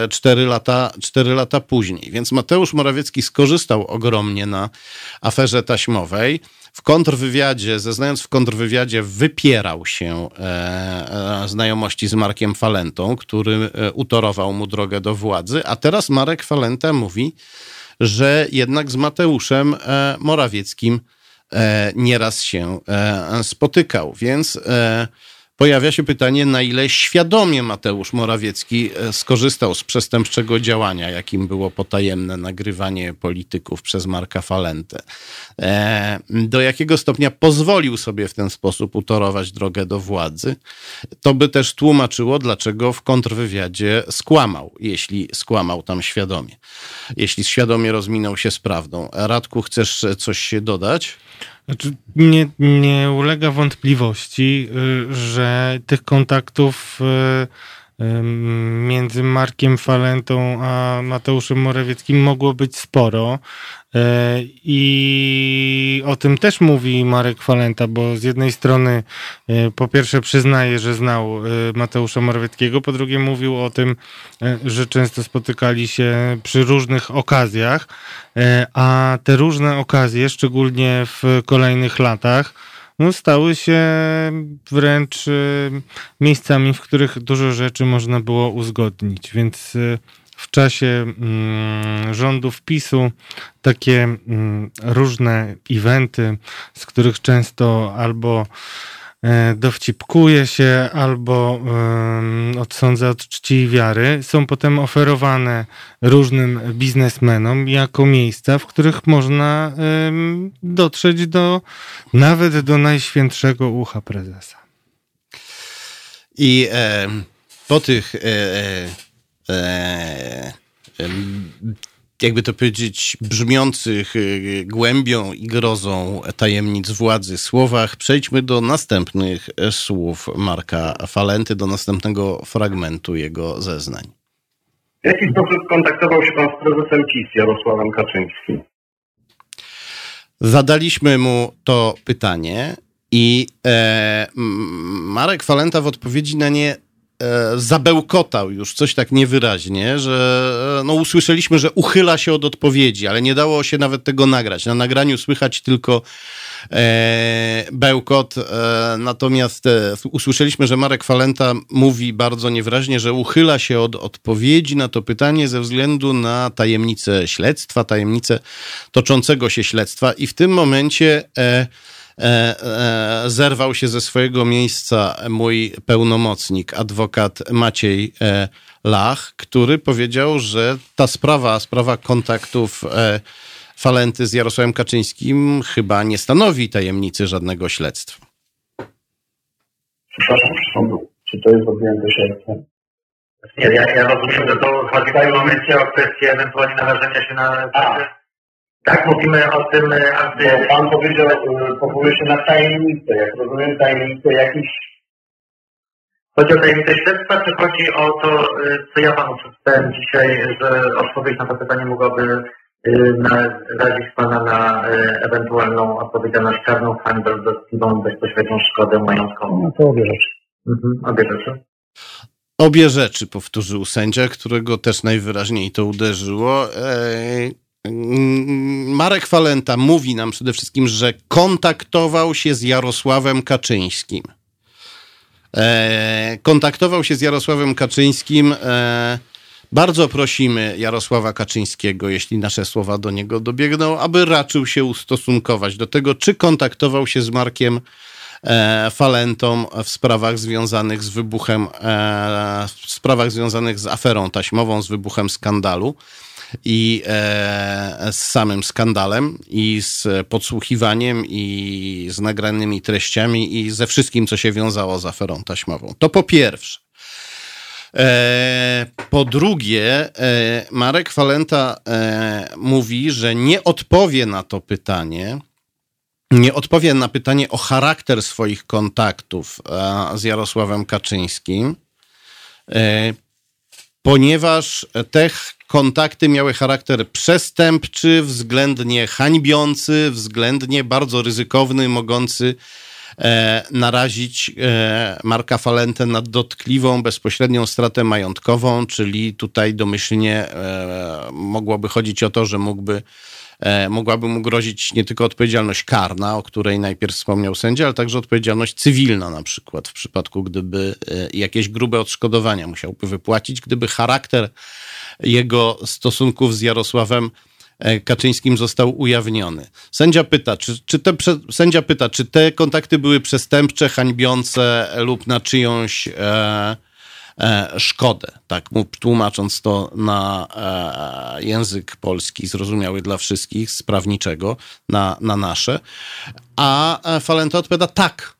e, 4, lata, 4 lata później. Więc Mateusz Morawiecki skorzystał ogromnie na aferze taśmowej. W kontrwywiadzie, zeznając w kontrwywiadzie, wypierał się e, e, znajomości z Markiem Falentą, który e, utorował mu drogę do władzy, a teraz Marek Falenta mówi, że jednak z Mateuszem e, Morawieckim nieraz się spotykał, więc pojawia się pytanie, na ile świadomie Mateusz Morawiecki e, skorzystał z przestępczego działania, jakim było potajemne nagrywanie polityków przez Marka Falentę. E, do jakiego stopnia pozwolił sobie w ten sposób utorować drogę do władzy. To by też tłumaczyło, dlaczego w kontrwywiadzie skłamał, jeśli skłamał tam świadomie. Jeśli świadomie rozminął się z prawdą. Radku, chcesz coś dodać? Znaczy, nie, nie ulega wątpliwości, y, że tych kontaktów między Markiem Falentą a Mateuszem Morawieckim mogło być sporo. E, I o tym też mówi Marek Falenta, bo z jednej strony e, po pierwsze przyznaje, że znał e, Mateusza Morawieckiego, po drugie mówił o tym, że często spotykali się przy różnych okazjach, a te różne okazje, szczególnie w kolejnych latach, no, stały się wręcz miejscami, w których dużo rzeczy można było uzgodnić, więc w czasie mm, rządów PiSu takie mm, różne eventy, z których często albo dowcipkuje się albo odsądza od czci i wiary, są potem oferowane różnym biznesmenom jako miejsca, w których można dotrzeć do nawet do najświętszego ucha prezesa. I e, po tych e, e e, jakby to powiedzieć, brzmiących e, głębią i grozą tajemnic władzy słowach, przejdźmy do następnych słów Marka Falenty, do następnego fragmentu jego zeznań. W jaki sposób kontaktował się pan z prezesem PiS Jarosławem Kaczyńskim? Zadaliśmy mu to pytanie i e, Marek Falenta w odpowiedzi na nie zabełkotał już coś tak niewyraźnie, że e, no, usłyszeliśmy, że uchyla się od odpowiedzi, ale nie dało się nawet tego nagrać. Na nagraniu słychać tylko e, bełkot, e, natomiast e, usłyszeliśmy, że Marek Falenta mówi bardzo niewyraźnie, że uchyla się od odpowiedzi na to pytanie ze względu na tajemnicę śledztwa, tajemnicę toczącego się śledztwa i w tym momencie e, E, e, zerwał się ze swojego miejsca mój pełnomocnik, adwokat Maciej e, Lach, który powiedział, że ta sprawa, sprawa kontaktów Falenty z Jarosławem Kaczyńskim chyba nie stanowi tajemnicy żadnego śledztwa. Przepraszam, czy to jest objęte śledztwem? Nie, ja, ja rozumiem, że to chodzi w tym momencie o kwestię ewentualnie narażenia się na... A. Tak, mówimy o tym, aby... Bo pan powiedział, e, powołuje się na tajemnicę. Jak rozumiem, tajemnicę jakiś... Chodzi o tajemnicę śledztwa, czy chodzi o to, e, co ja panu przedstawiłem dzisiaj, że odpowiedź na to pytanie mogłaby narazić pana na ewentualną odpowiedzialność karną, hańbę dotkliwą bezpośrednią szkodę majątkową? No to obie rzeczy. Mhm, obie rzeczy. Obie rzeczy, powtórzył sędzia, którego też najwyraźniej to uderzyło. Marek Falenta mówi nam przede wszystkim, że kontaktował się z Jarosławem Kaczyńskim. E, kontaktował się z Jarosławem Kaczyńskim. E, bardzo prosimy Jarosława Kaczyńskiego, jeśli nasze słowa do niego dobiegną, aby raczył się ustosunkować do tego, czy kontaktował się z Markiem e, Falentą w sprawach związanych z wybuchem, e, w sprawach związanych z aferą taśmową, z wybuchem skandalu i e, z samym skandalem, i z podsłuchiwaniem, i z nagranymi treściami, i ze wszystkim, co się wiązało z aferą taśmową. To po pierwsze. E, po drugie, e, Marek Falenta e, mówi, że nie odpowie na to pytanie, nie odpowie na pytanie o charakter swoich kontaktów e, z Jarosławem Kaczyńskim, e, ponieważ te kontakty miały charakter przestępczy, względnie hańbiący, względnie bardzo ryzykowny, mogący e, narazić e, Marka Falentę na dotkliwą, bezpośrednią stratę majątkową, czyli tutaj domyślnie e, mogłoby chodzić o to, że mógłby mogłaby mu grozić nie tylko odpowiedzialność karna, o której najpierw wspomniał sędzia, ale także odpowiedzialność cywilna na przykład w przypadku, gdyby e, jakieś grube odszkodowania musiałby wypłacić, gdyby charakter jego stosunków z Jarosławem e, Kaczyńskim został ujawniony. Sędzia pyta, czy, czy te, sędzia pyta, czy te kontakty były przestępcze, hańbiące lub na czyjąś e, e, szkodę, tak tłumacząc to na e, język polski, zrozumiały dla wszystkich, z prawniczego na, na nasze. A e, Falenta odpowiada tak.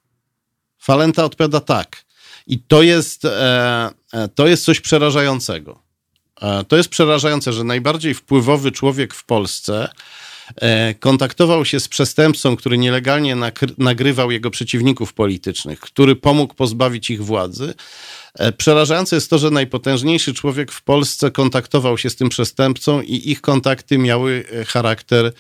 Falenta odpowiada tak. I to jest, e, to jest coś przerażającego. E, to jest przerażające, że najbardziej wpływowy człowiek w Polsce e, kontaktował się z przestępcą, który nielegalnie nagrywał jego przeciwników politycznych, który pomógł pozbawić ich władzy. E, przerażające jest to, że najpotężniejszy człowiek w Polsce kontaktował się z tym przestępcą i ich kontakty miały charakter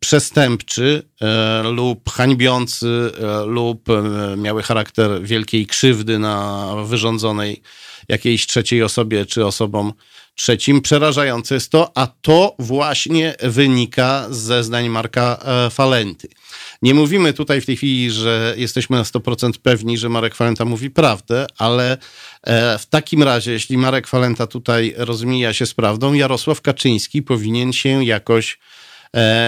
przestępczy e, lub hańbiący e, lub e, miały charakter wielkiej krzywdy na wyrządzonej jakiejś trzeciej osobie czy osobom trzecim. Przerażające jest to, a to właśnie wynika z zeznań Marka Falenty. Nie mówimy tutaj w tej chwili, że jesteśmy na 100% pewni, że Marek Falenta mówi prawdę, ale w takim razie, jeśli Marek Falenta tutaj rozmija się z prawdą, Jarosław Kaczyński powinien się jakoś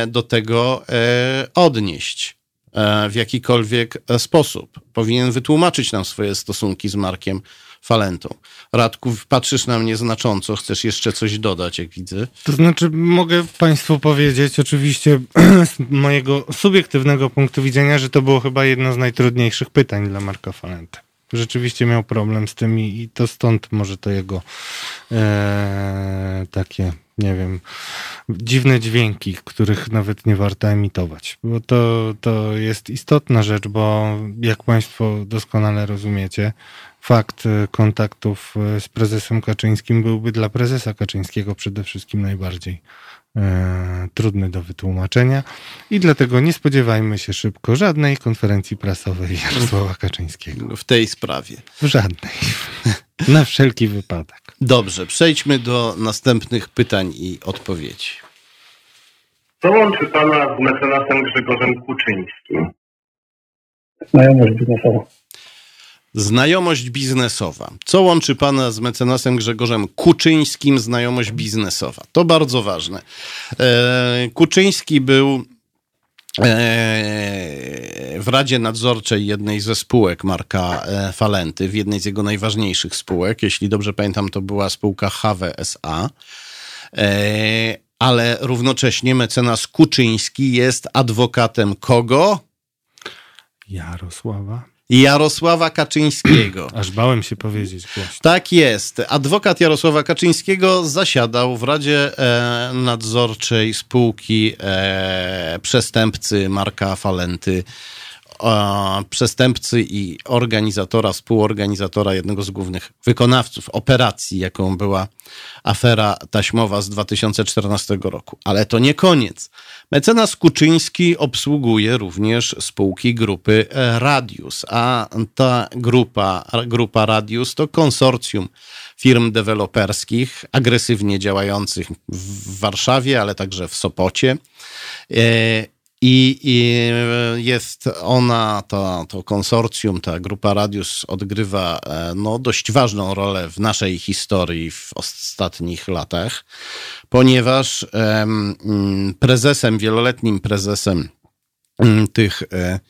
do tego e, odnieść e, w jakikolwiek sposób. Powinien wytłumaczyć nam swoje stosunki z Markiem Falentą. Radku, patrzysz na mnie znacząco, chcesz jeszcze coś dodać, jak widzę? To znaczy, mogę Państwu powiedzieć, oczywiście z mojego subiektywnego punktu widzenia, że to było chyba jedno z najtrudniejszych pytań dla Marka Falenty rzeczywiście miał problem z tym i, to stąd może to jego e, takie, nie wiem, dziwne dźwięki, których nawet nie warto emitować. Bo to, to jest istotna rzecz, bo jak Państwo doskonale rozumiecie, fakt kontaktów z prezesem Kaczyńskim byłby dla prezesa Kaczyńskiego przede wszystkim najbardziej e, trudny do wytłumaczenia i dlatego nie spodziewajmy się szybko żadnej konferencji prasowej Jarosława Kaczyńskiego. W tej sprawie. W żadnej. Na wszelki wypadek. Dobrze, przejdźmy do następnych pytań i odpowiedzi. Co łączy pana z mecenasem Grzegorzem Kuczyńskim? Znajomość biznesowa. Znajomość biznesowa. Co łączy pana z mecenasem Grzegorzem Kuczyńskim? Znajomość biznesowa. To bardzo ważne. E, Kuczyński był e, w Radzie Nadzorczej jednej ze spółek Marka e, Falenty, w jednej z jego najważniejszych spółek. Jeśli dobrze pamiętam, to była spółka HW SA. Ale równocześnie mecenas Kuczyński jest adwokatem kogo? Jarosława Jarosława Kaczyńskiego. Aż bałem się powiedzieć głośno. Tak jest. Adwokat Jarosława Kaczyńskiego zasiadał w Radzie e, Nadzorczej spółki e, przestępcy Marka Falenty przestępcy i organizatora, współorganizatora, jednego z głównych wykonawców operacji, jaką była afera taśmowa z 2014 roku. Ale to nie koniec. Mecenas Kuczyński obsługuje również spółki grupy Radius, a ta grupa, grupa Radius to konsorcjum firm deweloperskich agresywnie działających w Warszawie, ale także w Sopocie. E, i, I, jest ona, to, to konsorcjum, ta grupa Radius odgrywa e, no, dość ważną rolę w naszej historii w ostatnich latach, ponieważ prezesem, wieloletnim prezesem tych e,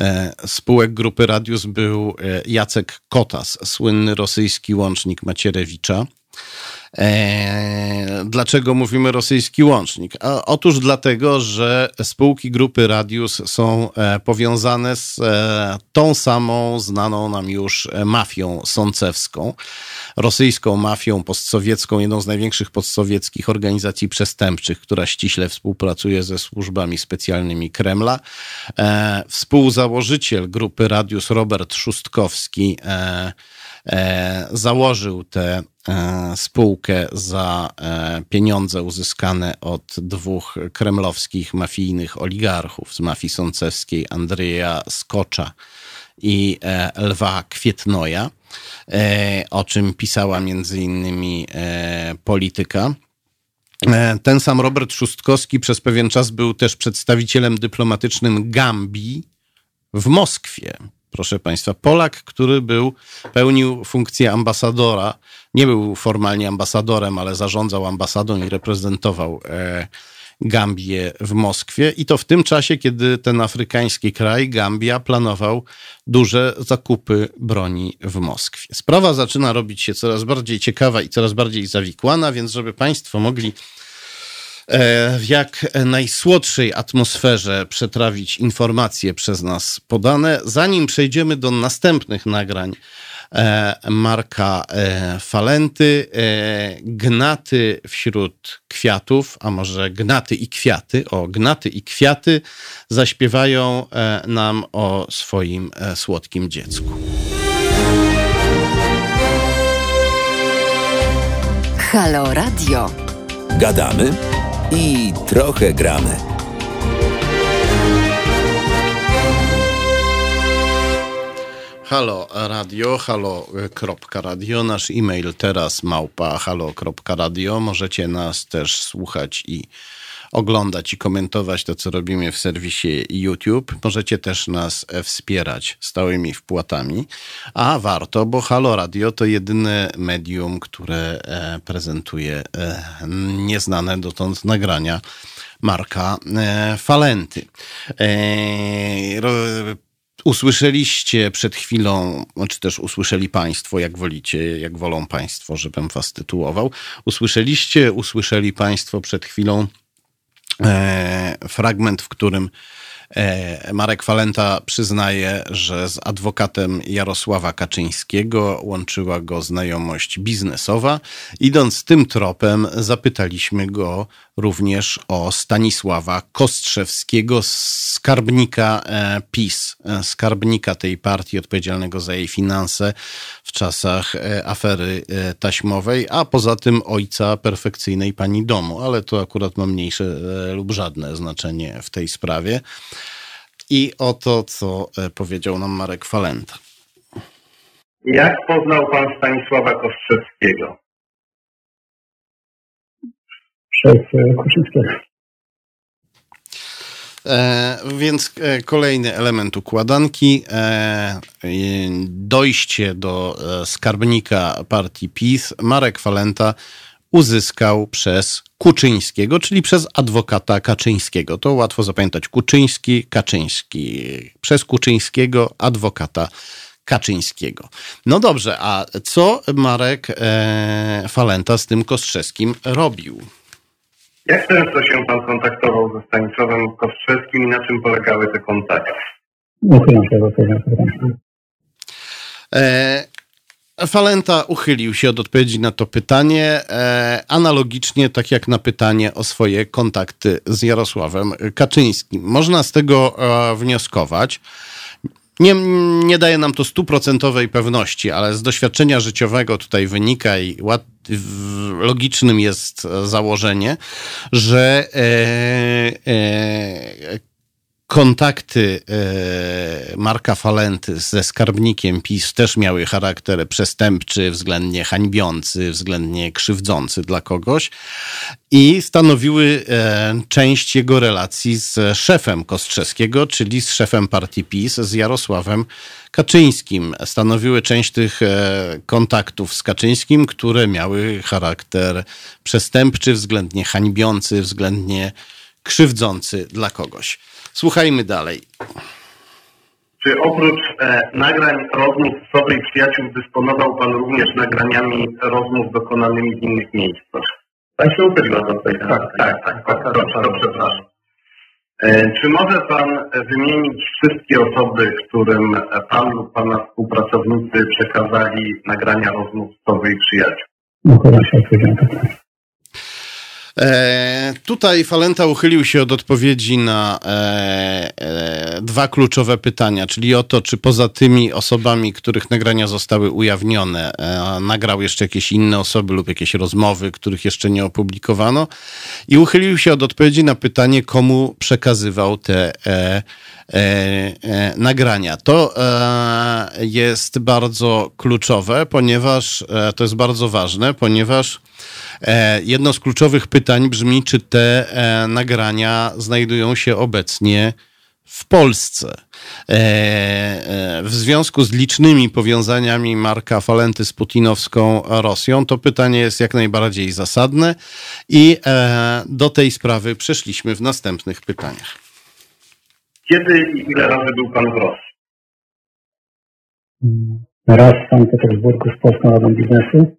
e, spółek grupy Radius był Jacek Kotas, słynny rosyjski łącznik Macierewicza. E, dlaczego mówimy rosyjski łącznik? Otóż dlatego, że spółki grupy Radius są e, powiązane z e, tą samą znaną nam już mafią sącewską, rosyjską mafią postsowiecką, jedną z największych postsowieckich organizacji przestępczych, która ściśle współpracuje ze służbami specjalnymi Kremla. Współzałożyciel grupy Radius Robert Szustkowski założył tę spółkę za e, pieniądze uzyskane od dwóch kremlowskich mafijnych oligarchów z mafii sącewskiej, Andrzeja Skocza i e, Lwa Kwietnoja, o czym pisała między innymi polityka. Ten sam Robert Szustkowski przez pewien czas był też przedstawicielem dyplomatycznym Gambii w Moskwie proszę Państwa. Polak, który był, pełnił funkcję ambasadora, nie był formalnie ambasadorem, ale zarządzał ambasadą i reprezentował e, Gambię w Moskwie. I to w tym czasie, kiedy ten afrykański kraj, Gambia, planował duże zakupy broni w Moskwie. Sprawa zaczyna robić się coraz bardziej ciekawa i coraz bardziej zawikłana, więc żeby Państwo mogli w jak najsłodszej atmosferze przetrawić informacje przez nas podane. Zanim przejdziemy do następnych nagrań e, Marka e, Falenty. Gnaty wśród kwiatów, a może Gnaty i kwiaty, o Gnaty i kwiaty zaśpiewają nam o swoim słodkim dziecku. Halo Radio. Gadamy i trochę gramy. Halo radio, halo.radio, nasz e-mail teraz małpa halo.radio. Możecie nas też słuchać i oglądać i komentować to, co robimy w serwisie YouTube. Możecie też nas wspierać stałymi wpłatami, a warto, bo Halo Radio to jedyne medium, które e, prezentuje e, nieznane dotąd nagrania Marka e, Falenty. Usłyszeliście przed chwilą, czy też usłyszeli Państwo, jak wolicie, jak wolą Państwo, żebym Was tytułował. Usłyszeliście, usłyszeli Państwo przed chwilą e, fragment, w którym E, Marek Falenta przyznaje, że z adwokatem Jarosława Kaczyńskiego łączyła go znajomość biznesowa. Idąc tym tropem, zapytaliśmy go również o Stanisława Kostrzewskiego, skarbnika e, PiS, e, skarbnika tej partii odpowiedzialnego za jej finanse w czasach afery taśmowej, a poza tym ojca perfekcyjnej pani domu, ale to akurat ma mniejsze lub żadne znaczenie w tej sprawie i o to, co e, powiedział nam Marek Falenta. Jak poznał pan Stanisława Kostrzewskiego? Przez e, Koszyńskiego. E, więc e, kolejny element układanki. E, dojście do skarbnika partii PiS. Marek Falenta uzyskał przez Kuczyńskiego, czyli przez adwokata Kaczyńskiego. To łatwo zapamiętać. Kuczyński, Kaczyński. Przez Kuczyńskiego, adwokata Kaczyńskiego. No dobrze, a co Marek e, Falenta z tym Kostrzewskim robił? Jak często się pan kontaktował ze Stanisławem Kostrzewskim i na czym polegały te kontakty? Uchylam się do tego. Falenta uchylił się od odpowiedzi na to pytanie, e, analogicznie tak jak na pytanie o swoje kontakty z Jarosławem Kaczyńskim. Można z tego e, wnioskować. Nie, nie daje nam to stuprocentowej pewności, ale z doświadczenia życiowego tutaj wynika i łat, logicznym jest założenie, że e, e, kontakty e, Marka Falenty ze skarbnikiem PiS też miały charakter przestępczy, względnie hańbiący, względnie krzywdzący dla kogoś i stanowiły e, część jego relacji z szefem Kostrzewskiego, czyli z szefem partii PiS, z Jarosławem Kaczyńskim. Stanowiły część tych e, kontaktów z Kaczyńskim, które miały charakter przestępczy, względnie hańbiący, względnie krzywdzący dla kogoś. Słuchajmy dalej. Czy oprócz e, nagrań rozmów z sobie przyjaciół dysponował Pan również nagraniami rozmów dokonanymi w innych miejscach? Pan się upylił do tej tak, tak, tak, tak, to, to przepraszam. E, czy może Pan wymienić wszystkie osoby, którym Pan lub Pana współpracownicy przekazali nagrania rozmów z sobie przyjaciół? No, chyba się odpowiedziałem E, tutaj Falenta uchylił się od odpowiedzi na e, e, dwa kluczowe pytania, czyli o to, czy poza tymi osobami, których nagrania zostały ujawnione, e, nagrał jeszcze jakieś inne osoby lub jakieś rozmowy, których jeszcze nie opublikowano. I uchylił się od odpowiedzi na pytanie, komu przekazywał te e, e, nagrania. To jest bardzo kluczowe, ponieważ to jest bardzo ważne, ponieważ E, jedno z kluczowych pytań brzmi, czy te e, nagrania znajdują się obecnie w Polsce. E, w związku z licznymi powiązaniami Marka Falenty z putinowską Rosją, to pytanie jest jak najbardziej zasadne i do tej sprawy przeszliśmy w następnych pytaniach. Kiedy i ile razy był Pan w Rosji? Raz w Sankt Petersburgu z Polską Radą Biznesu,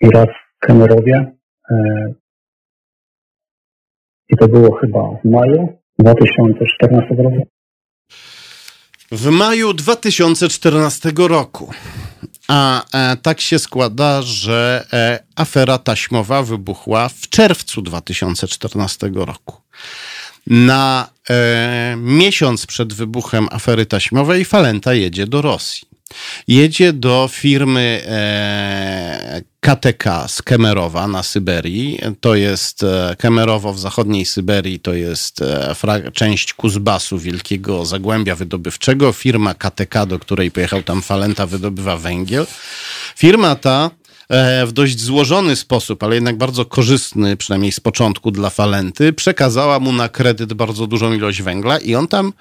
i raz w Kemerowie. E, I to było chyba w maju 2014 roku. w maju 2014 roku. A e, tak się składa, że e, afera taśmowa wybuchła w czerwcu 2014 roku. Na e, miesiąc przed wybuchem afery taśmowej Falenta jedzie do Rosji. Jedzie do firmy e, KTK z Kemerowa na Syberii. To jest e, Kemerowo w zachodniej Syberii, to jest e, część Kuzbasu, wielkiego zagłębia wydobywczego. Firma KTK, do której pojechał tam Falenta, wydobywa węgiel. Firma ta E, w dość złożony sposób, ale jednak bardzo korzystny, przynajmniej z początku dla Falenty, przekazała mu na kredyt bardzo dużą ilość węgla i on tam,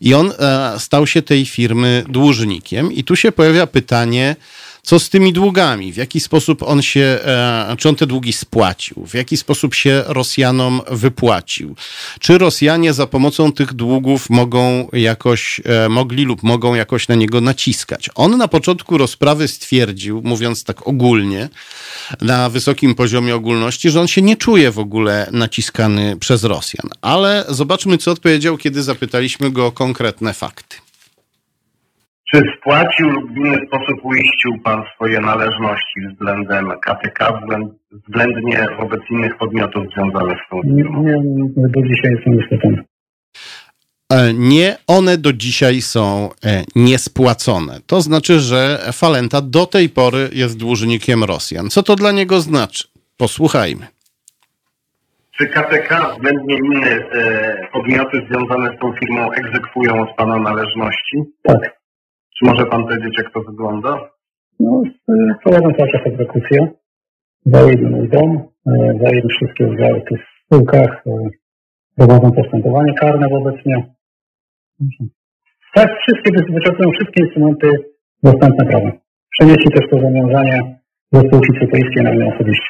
i on e, stał się tej firmy dłużnikiem. I tu się pojawia pytanie, co z tymi długami? W jaki sposób on się, e, czy on te długi spłacił? W jaki sposób się Rosjanom wypłacił? Czy Rosjanie za pomocą tych długów mogą jakoś, e, mogli lub mogą jakoś na niego naciskać? On na początku rozprawy stwierdził, mówiąc tak ogólnie, na wysokim poziomie ogólności, że on się nie czuje w ogóle naciskany przez Rosjan. Ale zobaczmy, co odpowiedział, kiedy zapytaliśmy go o konkretne fakty. Czy spłacił lub w inny sposób uiścił Pan swoje należności względem KTK, względnie wobec innych podmiotów związanych z tą firmą? Nie, nie, do dzisiaj są niestety. Nie, one do dzisiaj są e, niespłacone. To znaczy, że Falenta do tej pory jest dłużnikiem Rosjan. Co to dla niego znaczy? Posłuchajmy. Czy KTK względnie inne e, podmioty związane z tą firmą egzekwują od Pana należności? Tak. Czy może Pan powiedzieć, jak to wygląda? No, prowadzą cały czas egzekucję. Zajęli mój dom, e, zajęli wszystkie udziały w tych spółkach, e, prowadzą postępowanie karne wobec mnie. Tak, wszystkie, wyczerpują wszystkie instrumenty dostępne prawem. Przenieśli też to zobowiązanie ze spółki cypryjskiej na mnie osobiście.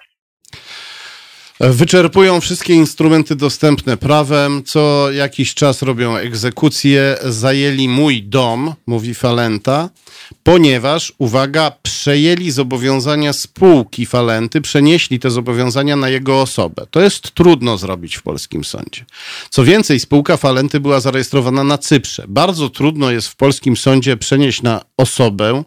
Wyczerpują wszystkie instrumenty dostępne prawem, co jakiś czas robią egzekucje. Zajęli mój dom, mówi Falenta, ponieważ, uwaga, przejęli zobowiązania spółki Falenty, przenieśli te zobowiązania na jego osobę. To jest trudno zrobić w polskim sądzie. Co więcej, spółka Falenty była zarejestrowana na Cyprze. Bardzo trudno jest w polskim sądzie przenieść na osobę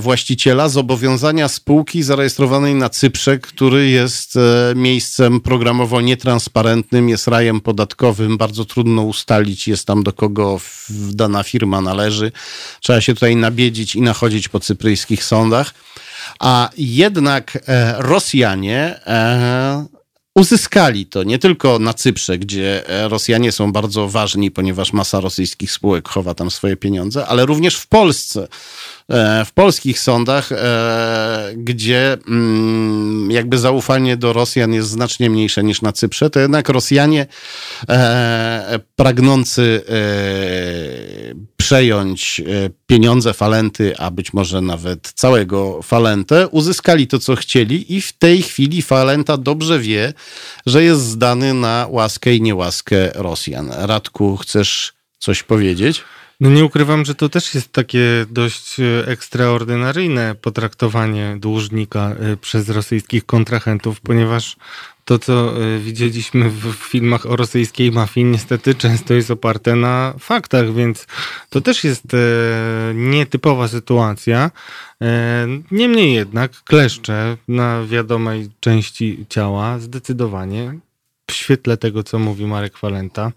właściciela zobowiązania spółki zarejestrowanej na Cyprze, który jest e, miejscem programowo nietransparentnym, jest rajem podatkowym, bardzo trudno ustalić jest tam do kogo dana firma należy. Trzeba się tutaj nabiedzić i nachodzić po cypryjskich sądach. A jednak e, Rosjanie e, uzyskali to nie tylko na Cyprze, gdzie e, Rosjanie są bardzo ważni, ponieważ masa rosyjskich spółek chowa tam swoje pieniądze, ale również w Polsce. E, w polskich sądach, e, gdzie mm, jakby zaufanie do Rosjan jest znacznie mniejsze niż na Cyprze, to jednak Rosjanie pragnący przejąć pieniądze Falenty, a być może nawet całego Falentę, uzyskali to, co chcieli i w tej chwili Falenta dobrze wie, że jest zdany na łaskę i niełaskę Rosjan. Radku, chcesz coś powiedzieć? No nie ukrywam, że to też jest takie dość e, ekstraordynaryjne potraktowanie dłużnika e, przez rosyjskich kontrahentów, ponieważ to, co e, widzieliśmy w filmach o rosyjskiej mafii, niestety często jest oparte na faktach, więc to też jest nietypowa sytuacja. Niemniej jednak kleszcze na wiadomej części ciała zdecydowanie w świetle tego, co mówi Marek Walenta,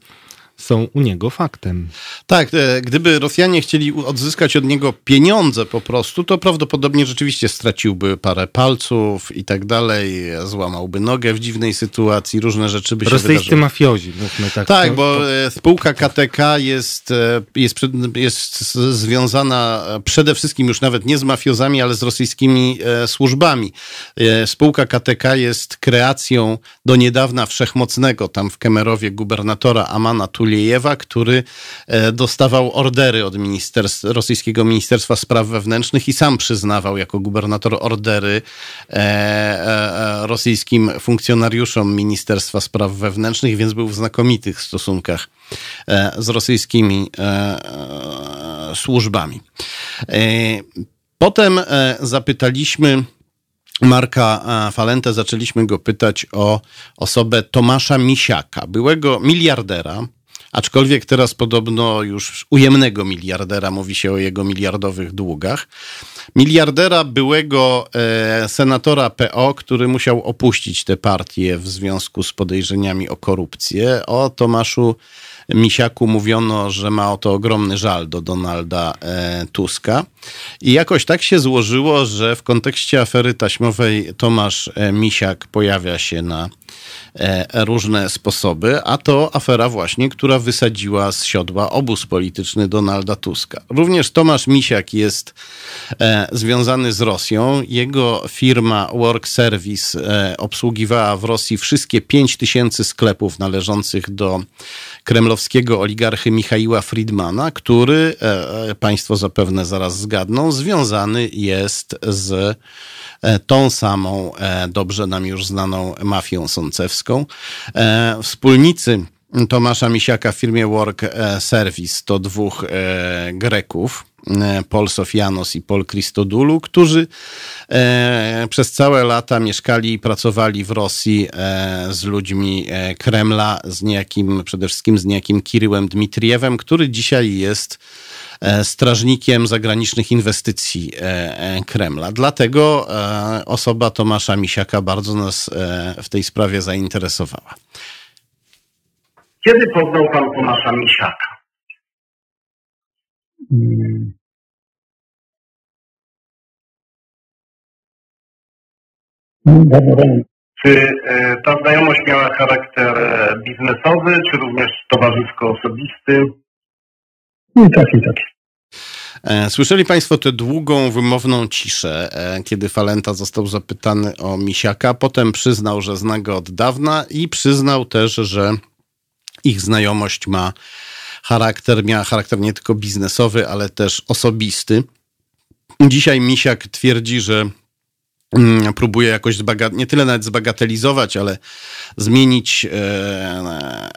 są u niego faktem. Tak, e, gdyby Rosjanie chcieli odzyskać od niego pieniądze po prostu, to prawdopodobnie rzeczywiście straciłby parę palców i tak dalej, złamałby nogę w dziwnej sytuacji, różne rzeczy by się Rosyjscy wydarzyły. mafiozi, mówmy tak. Tak, bo to... spółka KTK jest, e, jest, jest związana przede wszystkim już nawet nie z mafiozami, ale z rosyjskimi e, służbami. Spółka KTK jest kreacją do niedawna wszechmocnego tam w Kemerowie gubernatora Amana Tuli Tulejewa, który e, dostawał ordery od ministerstw, rosyjskiego Ministerstwa Spraw Wewnętrznych i sam przyznawał jako gubernator ordery e, e, rosyjskim funkcjonariuszom Ministerstwa Spraw Wewnętrznych, więc był w znakomitych stosunkach z rosyjskimi służbami. Potem zapytaliśmy Marka Falente, zaczęliśmy go pytać o osobę Tomasza Misiaka, byłego miliardera, aczkolwiek teraz podobno już ujemnego miliardera, mówi się o jego miliardowych długach. Miliardera byłego e, senatora PO, który musiał opuścić tę partię w związku z podejrzeniami o korupcję. O Tomaszu Misiaku mówiono, że ma o to ogromny żal do Donalda e, Tuska. I jakoś tak się złożyło, że w kontekście afery taśmowej Tomasz e, Misiak pojawia się na różne sposoby, a to afera właśnie, która wysadziła z siodła obóz polityczny Donalda Tuska. Również Tomasz Misiak jest związany z Rosją. Jego firma Work Service obsługiwała w Rosji wszystkie 5 tysięcy sklepów należących do kremlowskiego oligarchy Michaiła Friedmana, który, e, państwo zapewne zaraz zgadną, związany jest z e, tą samą, e, dobrze nam już znaną mafią sącewską. Wspólnicy Tomasza Misiaka w firmie Work Service to dwóch Greków, E, Paul Sofianos i Paul Christodoulou, którzy e, przez całe lata mieszkali i pracowali w Rosji e, z ludźmi Kremla, z niejakim, przede wszystkim z niejakim Kiryłem Dmitriewem, który dzisiaj jest strażnikiem zagranicznych inwestycji Kremla. Dlatego osoba Tomasza Misiaka bardzo nas w tej sprawie zainteresowała. Kiedy poznał pan Tomasza Misiaka? Hmm. Czy e, ta znajomość miała charakter e, biznesowy, czy również towarzysko-osobisty? I tak, i tak. E, słyszeli Państwo tę długą, wymowną ciszę, kiedy Falenta został zapytany o Misiaka. Potem przyznał, że zna go od dawna i przyznał też, że ich znajomość ma charakter, miała charakter nie tylko biznesowy, ale też osobisty. Dzisiaj Misiak twierdzi, że mm, próbuje jakoś nie tyle nawet zbagatelizować, ale zmienić. E,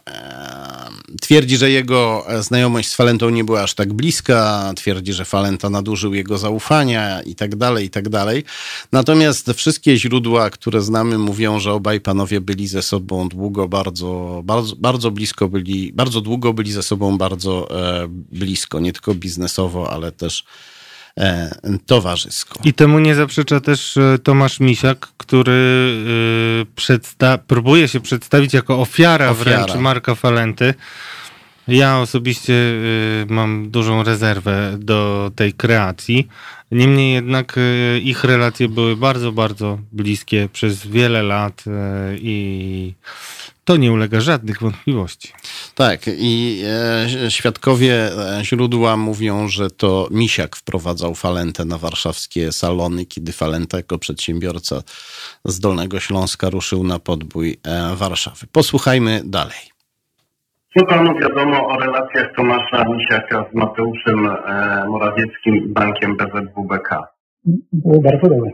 e, twierdzi, że jego znajomość z Falentą nie była aż tak bliska, twierdzi, że Falenta nadużył jego zaufania i tak dalej, i tak dalej. Natomiast wszystkie źródła, które znamy, mówią, że obaj panowie byli ze sobą długo, bardzo, bardzo, bardzo blisko byli, bardzo długo byli ze sobą bardzo e, blisko, nie tylko biznesowo, ale też E, towarzysko. I temu nie zaprzecza też e, Tomasz Misiak, który e, przedsta- próbuje się przedstawić jako ofiara, ofiara. wręcz Marka Falenty. Ja osobiście mam dużą rezerwę do tej kreacji. Niemniej jednak ich relacje były bardzo, bardzo bliskie przez wiele lat i to nie ulega żadnych wątpliwości. Tak, i e, świadkowie e, źródła mówią, że to Misiak wprowadzał Falentę na warszawskie salony, kiedy Falenta jako przedsiębiorca z Dolnego Śląska ruszył na podbój e, Warszawy. Posłuchajmy dalej. Co panu wiadomo o relacjach Tomasza Misiaka z Mateuszem e, Morawieckim i bankiem BZWBK? Było bardzo dobre.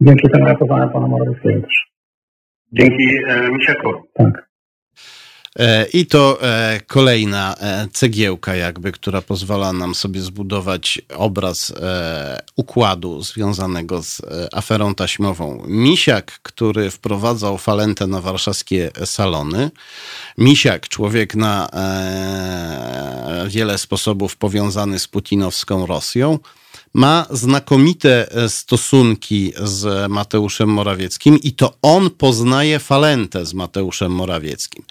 Dzięki temu ratowałem pana Morawieckiego też. Dzięki e, Misiakowi. Tak. E, I to e, kolejna cegiełka, jakby, która pozwala nam sobie zbudować obraz układu związanego z aferą taśmową. Misiak, który wprowadzał falentę na warszawskie salony. Misiak, człowiek na wiele sposobów powiązany z putinowską Rosją ma znakomite e, stosunki z Mateuszem Morawieckim i to on poznaje Falentę z Mateuszem Morawieckim.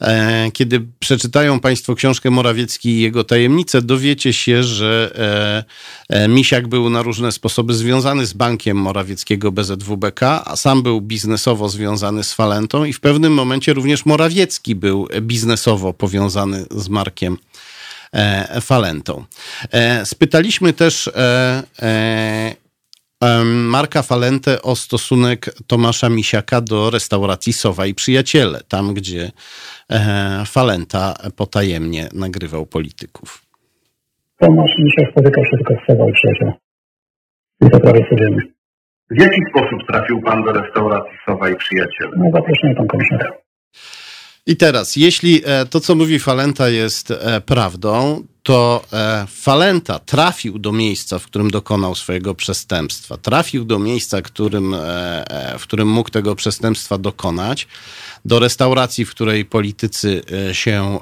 E, kiedy przeczytają Państwo książkę Morawiecki i jego tajemnice, dowiecie się, że e, Misiak był na różne sposoby związany z bankiem Morawieckiego BZWBK, a sam był biznesowo związany z Falentą i w pewnym momencie również Morawiecki był biznesowo powiązany z Markiem falentą. E, spytaliśmy też e, Marka Falentę o stosunek Tomasza Misiaka do restauracji Sowa i Przyjaciele, tam gdzie Falenta potajemnie nagrywał polityków. Tomasz Misiak spotykał się tylko z Sowa i Przyjaciele. I to prawie codziennie. W jaki sposób trafił pan do restauracji Sowa i Przyjaciele? No zaproszenie pan komisarza. I teraz, jeśli e, to, co mówi Falenta, jest e, prawdą, to e, Falenta trafił do miejsca, w którym dokonał swojego przestępstwa. Trafił do miejsca, którym, w którym mógł tego przestępstwa dokonać, do restauracji, w której politycy się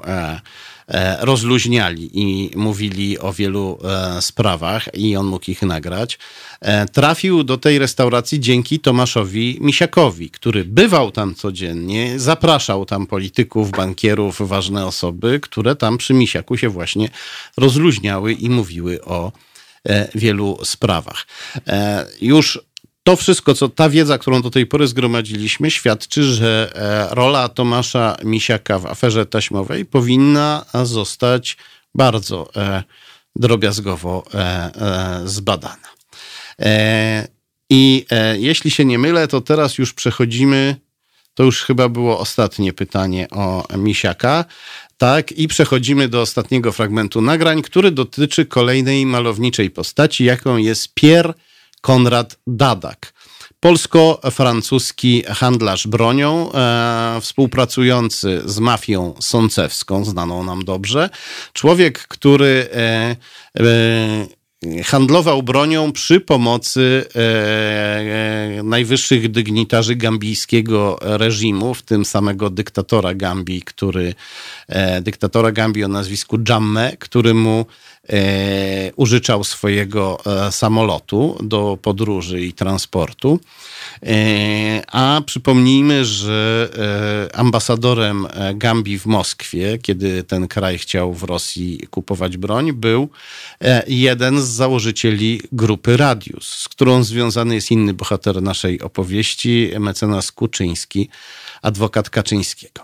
rozluźniali i mówili o wielu e, sprawach i on mógł ich nagrać. E, trafił do tej restauracji dzięki Tomaszowi Misiakowi, który bywał tam codziennie, zapraszał tam polityków, bankierów, ważne osoby, które tam przy Misiaku się właśnie rozluźniały i mówiły o wielu sprawach. Już to wszystko, co ta wiedza, którą do tej pory zgromadziliśmy, świadczy, że e, rola Tomasza Misiaka w aferze taśmowej powinna zostać bardzo e, drobiazgowo e, zbadana. I jeśli się nie mylę, to teraz już przechodzimy. To już chyba było ostatnie pytanie o Misiaka. Tak, i przechodzimy do ostatniego fragmentu nagrań, który dotyczy kolejnej malowniczej postaci, jaką jest Pierre Konrad Dadak. Polsko-francuski handlarz bronią, e, współpracujący z mafią sącewską, znaną nam dobrze. Człowiek, który e, e, handlował bronią przy pomocy e, e, najwyższych dygnitarzy gambijskiego reżimu, w tym samego dyktatora Gambii, który, e, dyktatora Gambii o nazwisku Jamme, który mu użyczał swojego e, samolotu do podróży i transportu. E, a przypomnijmy, że e, ambasadorem e, Gambii w Moskwie, kiedy ten kraj chciał w Rosji kupować broń, był jeden z założycieli grupy Radius, z którą związany jest inny bohater naszej opowieści, mecenas Kuczyński adwokat Kaczyńskiego.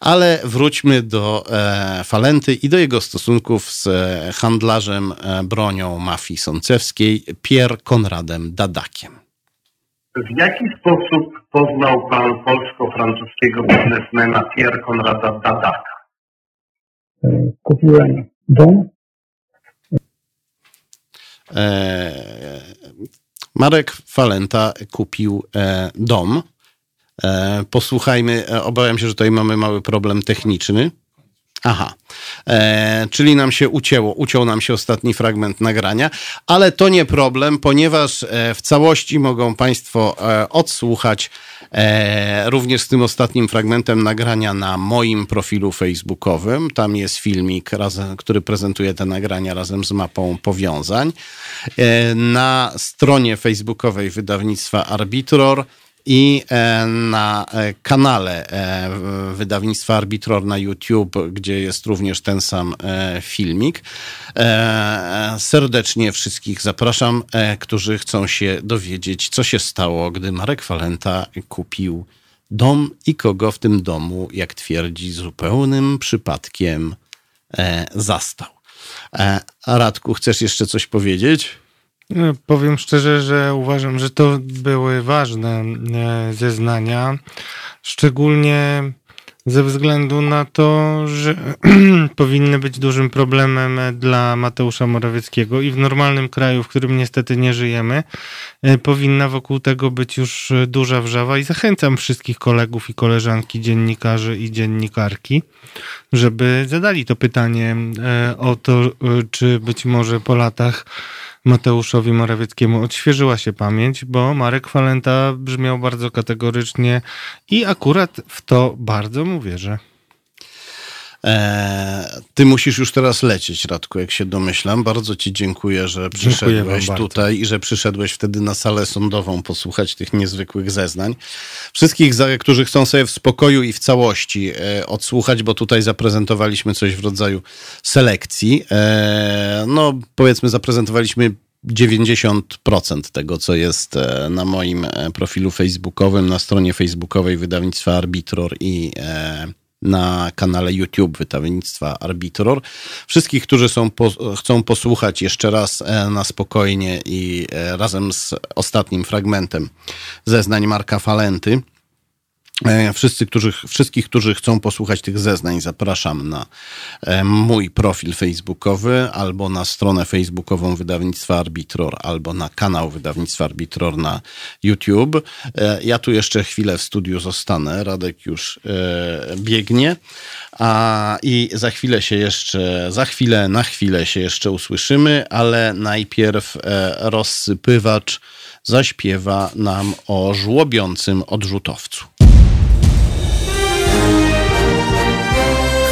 Ale wróćmy do e, Falenty i do jego stosunków z e, handlarzem e, bronią mafii sącewskiej, Pier Konradem Dadakiem. W jaki sposób poznał pan polsko-francuskiego biznesmena Pierre Konrada Dadaka? Kupiłem dom. Marek Falenta kupił dom E, posłuchajmy, e, obawiam się, że tutaj mamy mały problem techniczny. Aha, e, czyli nam się ucięło, uciął nam się ostatni fragment nagrania, ale to nie problem, ponieważ e, w całości mogą Państwo e, odsłuchać e, również z tym ostatnim fragmentem nagrania na moim profilu facebookowym. Tam jest filmik, razem, który prezentuje te nagrania razem z mapą powiązań. na stronie facebookowej wydawnictwa Arbitror i e, na e, kanale e, wydawnictwa Arbitror na YouTube, gdzie jest również ten sam filmik. Serdecznie wszystkich zapraszam, którzy chcą się dowiedzieć, co się stało, gdy Marek Falenta kupił dom i kogo w tym domu, jak twierdzi, zupełnym przypadkiem zastał. Radku, chcesz jeszcze coś powiedzieć? No, powiem szczerze, że uważam, że to były ważne e, zeznania, szczególnie ze względu na to, że powinny być dużym problemem dla Mateusza Morawieckiego i w normalnym kraju, w którym niestety nie żyjemy, e, powinna wokół tego być już duża wrzawa i zachęcam wszystkich kolegów i koleżanki, dziennikarzy i dziennikarki, żeby zadali to pytanie e, o to, czy być może po latach Mateuszowi Morawieckiemu odświeżyła się pamięć, bo Marek Falenta brzmiał bardzo kategorycznie i akurat w to bardzo mu wierzę. E, ty musisz już teraz lecieć, Radku, jak się domyślam. Bardzo ci dziękuję, że przyszedłeś tutaj i że przyszedłeś wtedy na salę sądową posłuchać tych niezwykłych zeznań. Wszystkich, którzy chcą sobie w spokoju i w całości e, odsłuchać, bo tutaj zaprezentowaliśmy coś w rodzaju selekcji. E, no, powiedzmy, zaprezentowaliśmy 90% tego, co jest na moim profilu facebookowym, na stronie facebookowej wydawnictwa Arbitror i na kanale YouTube wydawnictwa Arbitror. Wszystkich, którzy są, po, chcą posłuchać jeszcze raz e, na spokojnie i e, razem z ostatnim fragmentem zeznań Marka Falenty, wszyscy, którzy, wszystkich, którzy chcą posłuchać tych zeznań, zapraszam na e, mój profil facebookowy albo na stronę facebookową wydawnictwa Arbitror, albo na kanał wydawnictwa Arbitror na YouTube. E, ja tu jeszcze chwilę w studiu zostanę. Radek już biegnie. A i za chwilę się jeszcze, za chwilę, na chwilę się jeszcze usłyszymy, ale najpierw rozsypywacz zaśpiewa nam o żłobiącym odrzutowcu.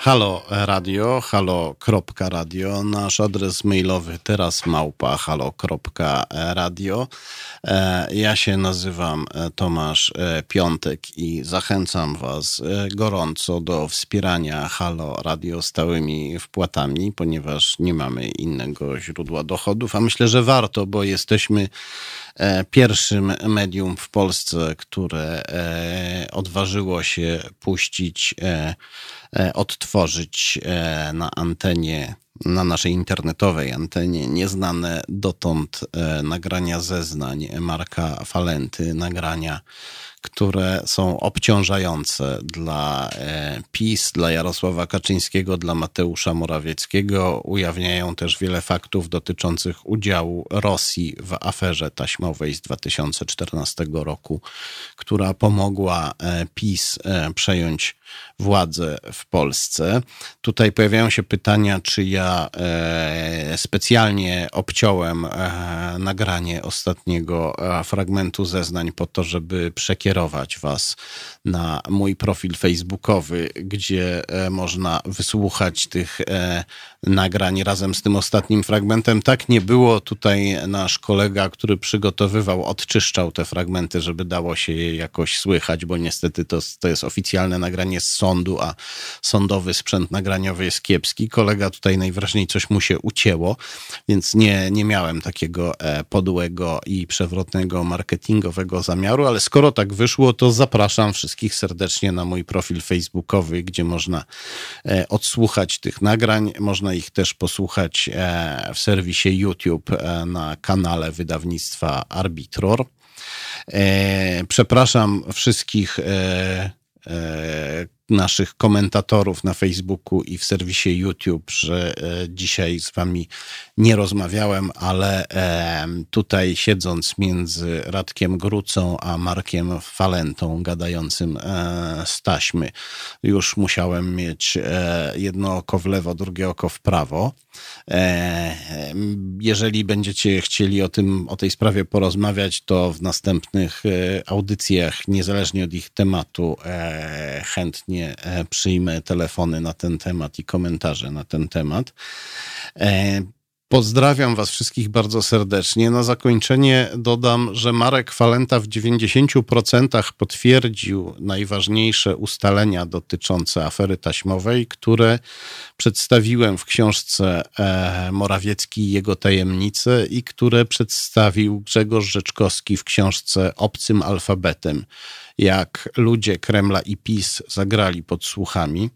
Halo Radio, halo.radio, nasz adres mailowy teraz małpa halo.radio. E, ja się nazywam e, Tomasz e, Piątek i zachęcam Was gorąco do wspierania Halo Radio stałymi wpłatami, ponieważ nie mamy innego źródła dochodów, a myślę, że warto, bo jesteśmy pierwszym medium w Polsce, które odważyło się puścić E, odtworzyć e, na antenie, na naszej internetowej antenie nieznane dotąd e, nagrania zeznań Marka Falenty, nagrania które są obciążające dla e, PiS, dla Jarosława Kaczyńskiego, dla Mateusza Morawieckiego. Ujawniają też wiele faktów dotyczących udziału Rosji w aferze taśmowej z 2014 roku, która pomogła e, PiS e, przejąć władzę w Polsce. Tutaj pojawiają się pytania, czy ja specjalnie obciąłem nagranie ostatniego fragmentu zeznań po to, żeby przekierować Was na mój profil facebookowy, gdzie e, można wysłuchać tych e, nagrań razem z tym ostatnim fragmentem. Tak nie było. Tutaj nasz kolega, który przygotowywał, odczyszczał te fragmenty, żeby dało się je jakoś słychać, bo niestety to, to jest oficjalne nagranie z sądu, a sądowy sprzęt nagraniowy jest kiepski. Kolega tutaj najwyraźniej coś mu się ucięło, więc nie, nie miałem takiego e, podłego i przewrotnego marketingowego zamiaru, ale skoro tak wyszło, to zapraszam wszystkich serdecznie na mój profil facebookowy, gdzie można e, odsłuchać tych nagrań. Można ich też posłuchać e, w serwisie YouTube e, na kanale wydawnictwa Arbitror. Przepraszam wszystkich naszych komentatorów na Facebooku i w serwisie YouTube, że e, dzisiaj z wami nie rozmawiałem, ale tutaj siedząc między Radkiem Grucą a Markiem Falentą, gadającym e, z taśmy, już musiałem mieć e, jedno oko w lewo, drugie oko w prawo. Jeżeli będziecie chcieli o tym, o tej sprawie porozmawiać, to w następnych audycjach, niezależnie od ich tematu, chętnie chętnie e, przyjmę telefony na ten temat i komentarze na ten temat. E, pozdrawiam Was wszystkich bardzo serdecznie. Na zakończenie dodam, że Marek Falenta w 90% potwierdził najważniejsze ustalenia dotyczące afery taśmowej, które przedstawiłem w książce e, Morawiecki i jego tajemnice i które przedstawił Grzegorz Rzeczkowski w książce Obcym alfabetem jak ludzie Kremla i PiS zagrali pod słuchami.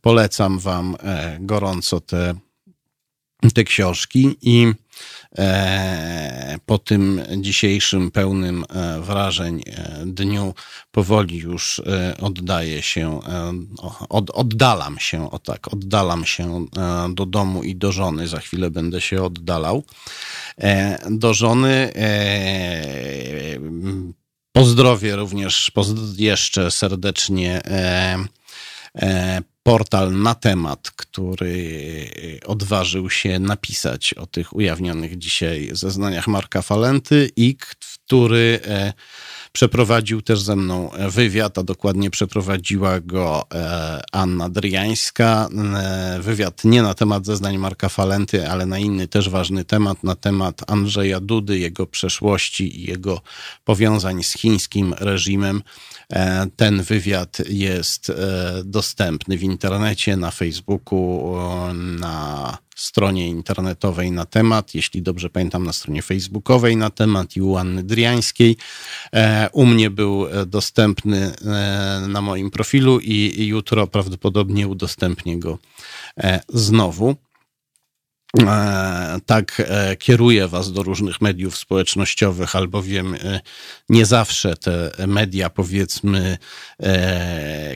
Polecam Wam e, gorąco te, te książki i e, po tym dzisiejszym pełnym e, wrażeń dniu powoli już oddaję się, od, oddalam się, o tak, oddalam się do domu i do żony. Za chwilę będę się oddalał. Do żony Pozdrowię również jeszcze serdecznie e, e, portal na temat, który odważył się napisać o tych ujawnionych dzisiaj zeznaniach Marka Falenty i który e, Przeprowadził też ze mną wywiad, a dokładnie przeprowadziła go e, Anna Dryjańska. E, wywiad nie na temat zeznań Marka Falenty, ale na inny też ważny temat, na temat Andrzeja Dudy, jego przeszłości i jego powiązań z chińskim reżimem. E, ten wywiad jest dostępny w internecie, na Facebooku, na stronie internetowej na temat, jeśli dobrze pamiętam, na stronie facebookowej na temat i Driańskiej. E, u mnie był e, dostępny e, na moim profilu i jutro prawdopodobnie udostępnię go znowu. E, tak e, kieruje was do różnych mediów społecznościowych, albowiem e, nie zawsze te media, powiedzmy,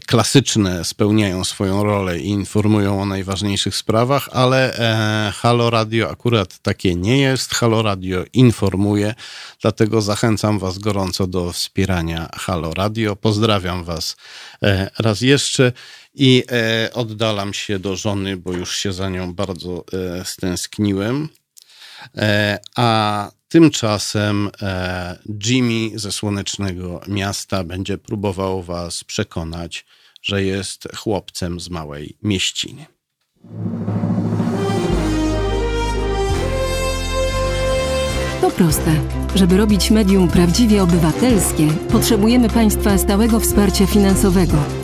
klasyczne spełniają swoją rolę i informują o najważniejszych sprawach, ale Halo Radio akurat takie nie jest. Halo Radio informuje, dlatego zachęcam was gorąco do wspierania Halo Radio. Pozdrawiam was raz jeszcze i e, oddalam się do żony, bo już się za nią bardzo e, stęskniłem. E, a tymczasem e, Jimmy ze słonecznego miasta będzie próbował Was przekonać, że jest chłopcem z małej mieściny. To proste. Żeby robić medium prawdziwie obywatelskie, potrzebujemy Państwa stałego wsparcia finansowego.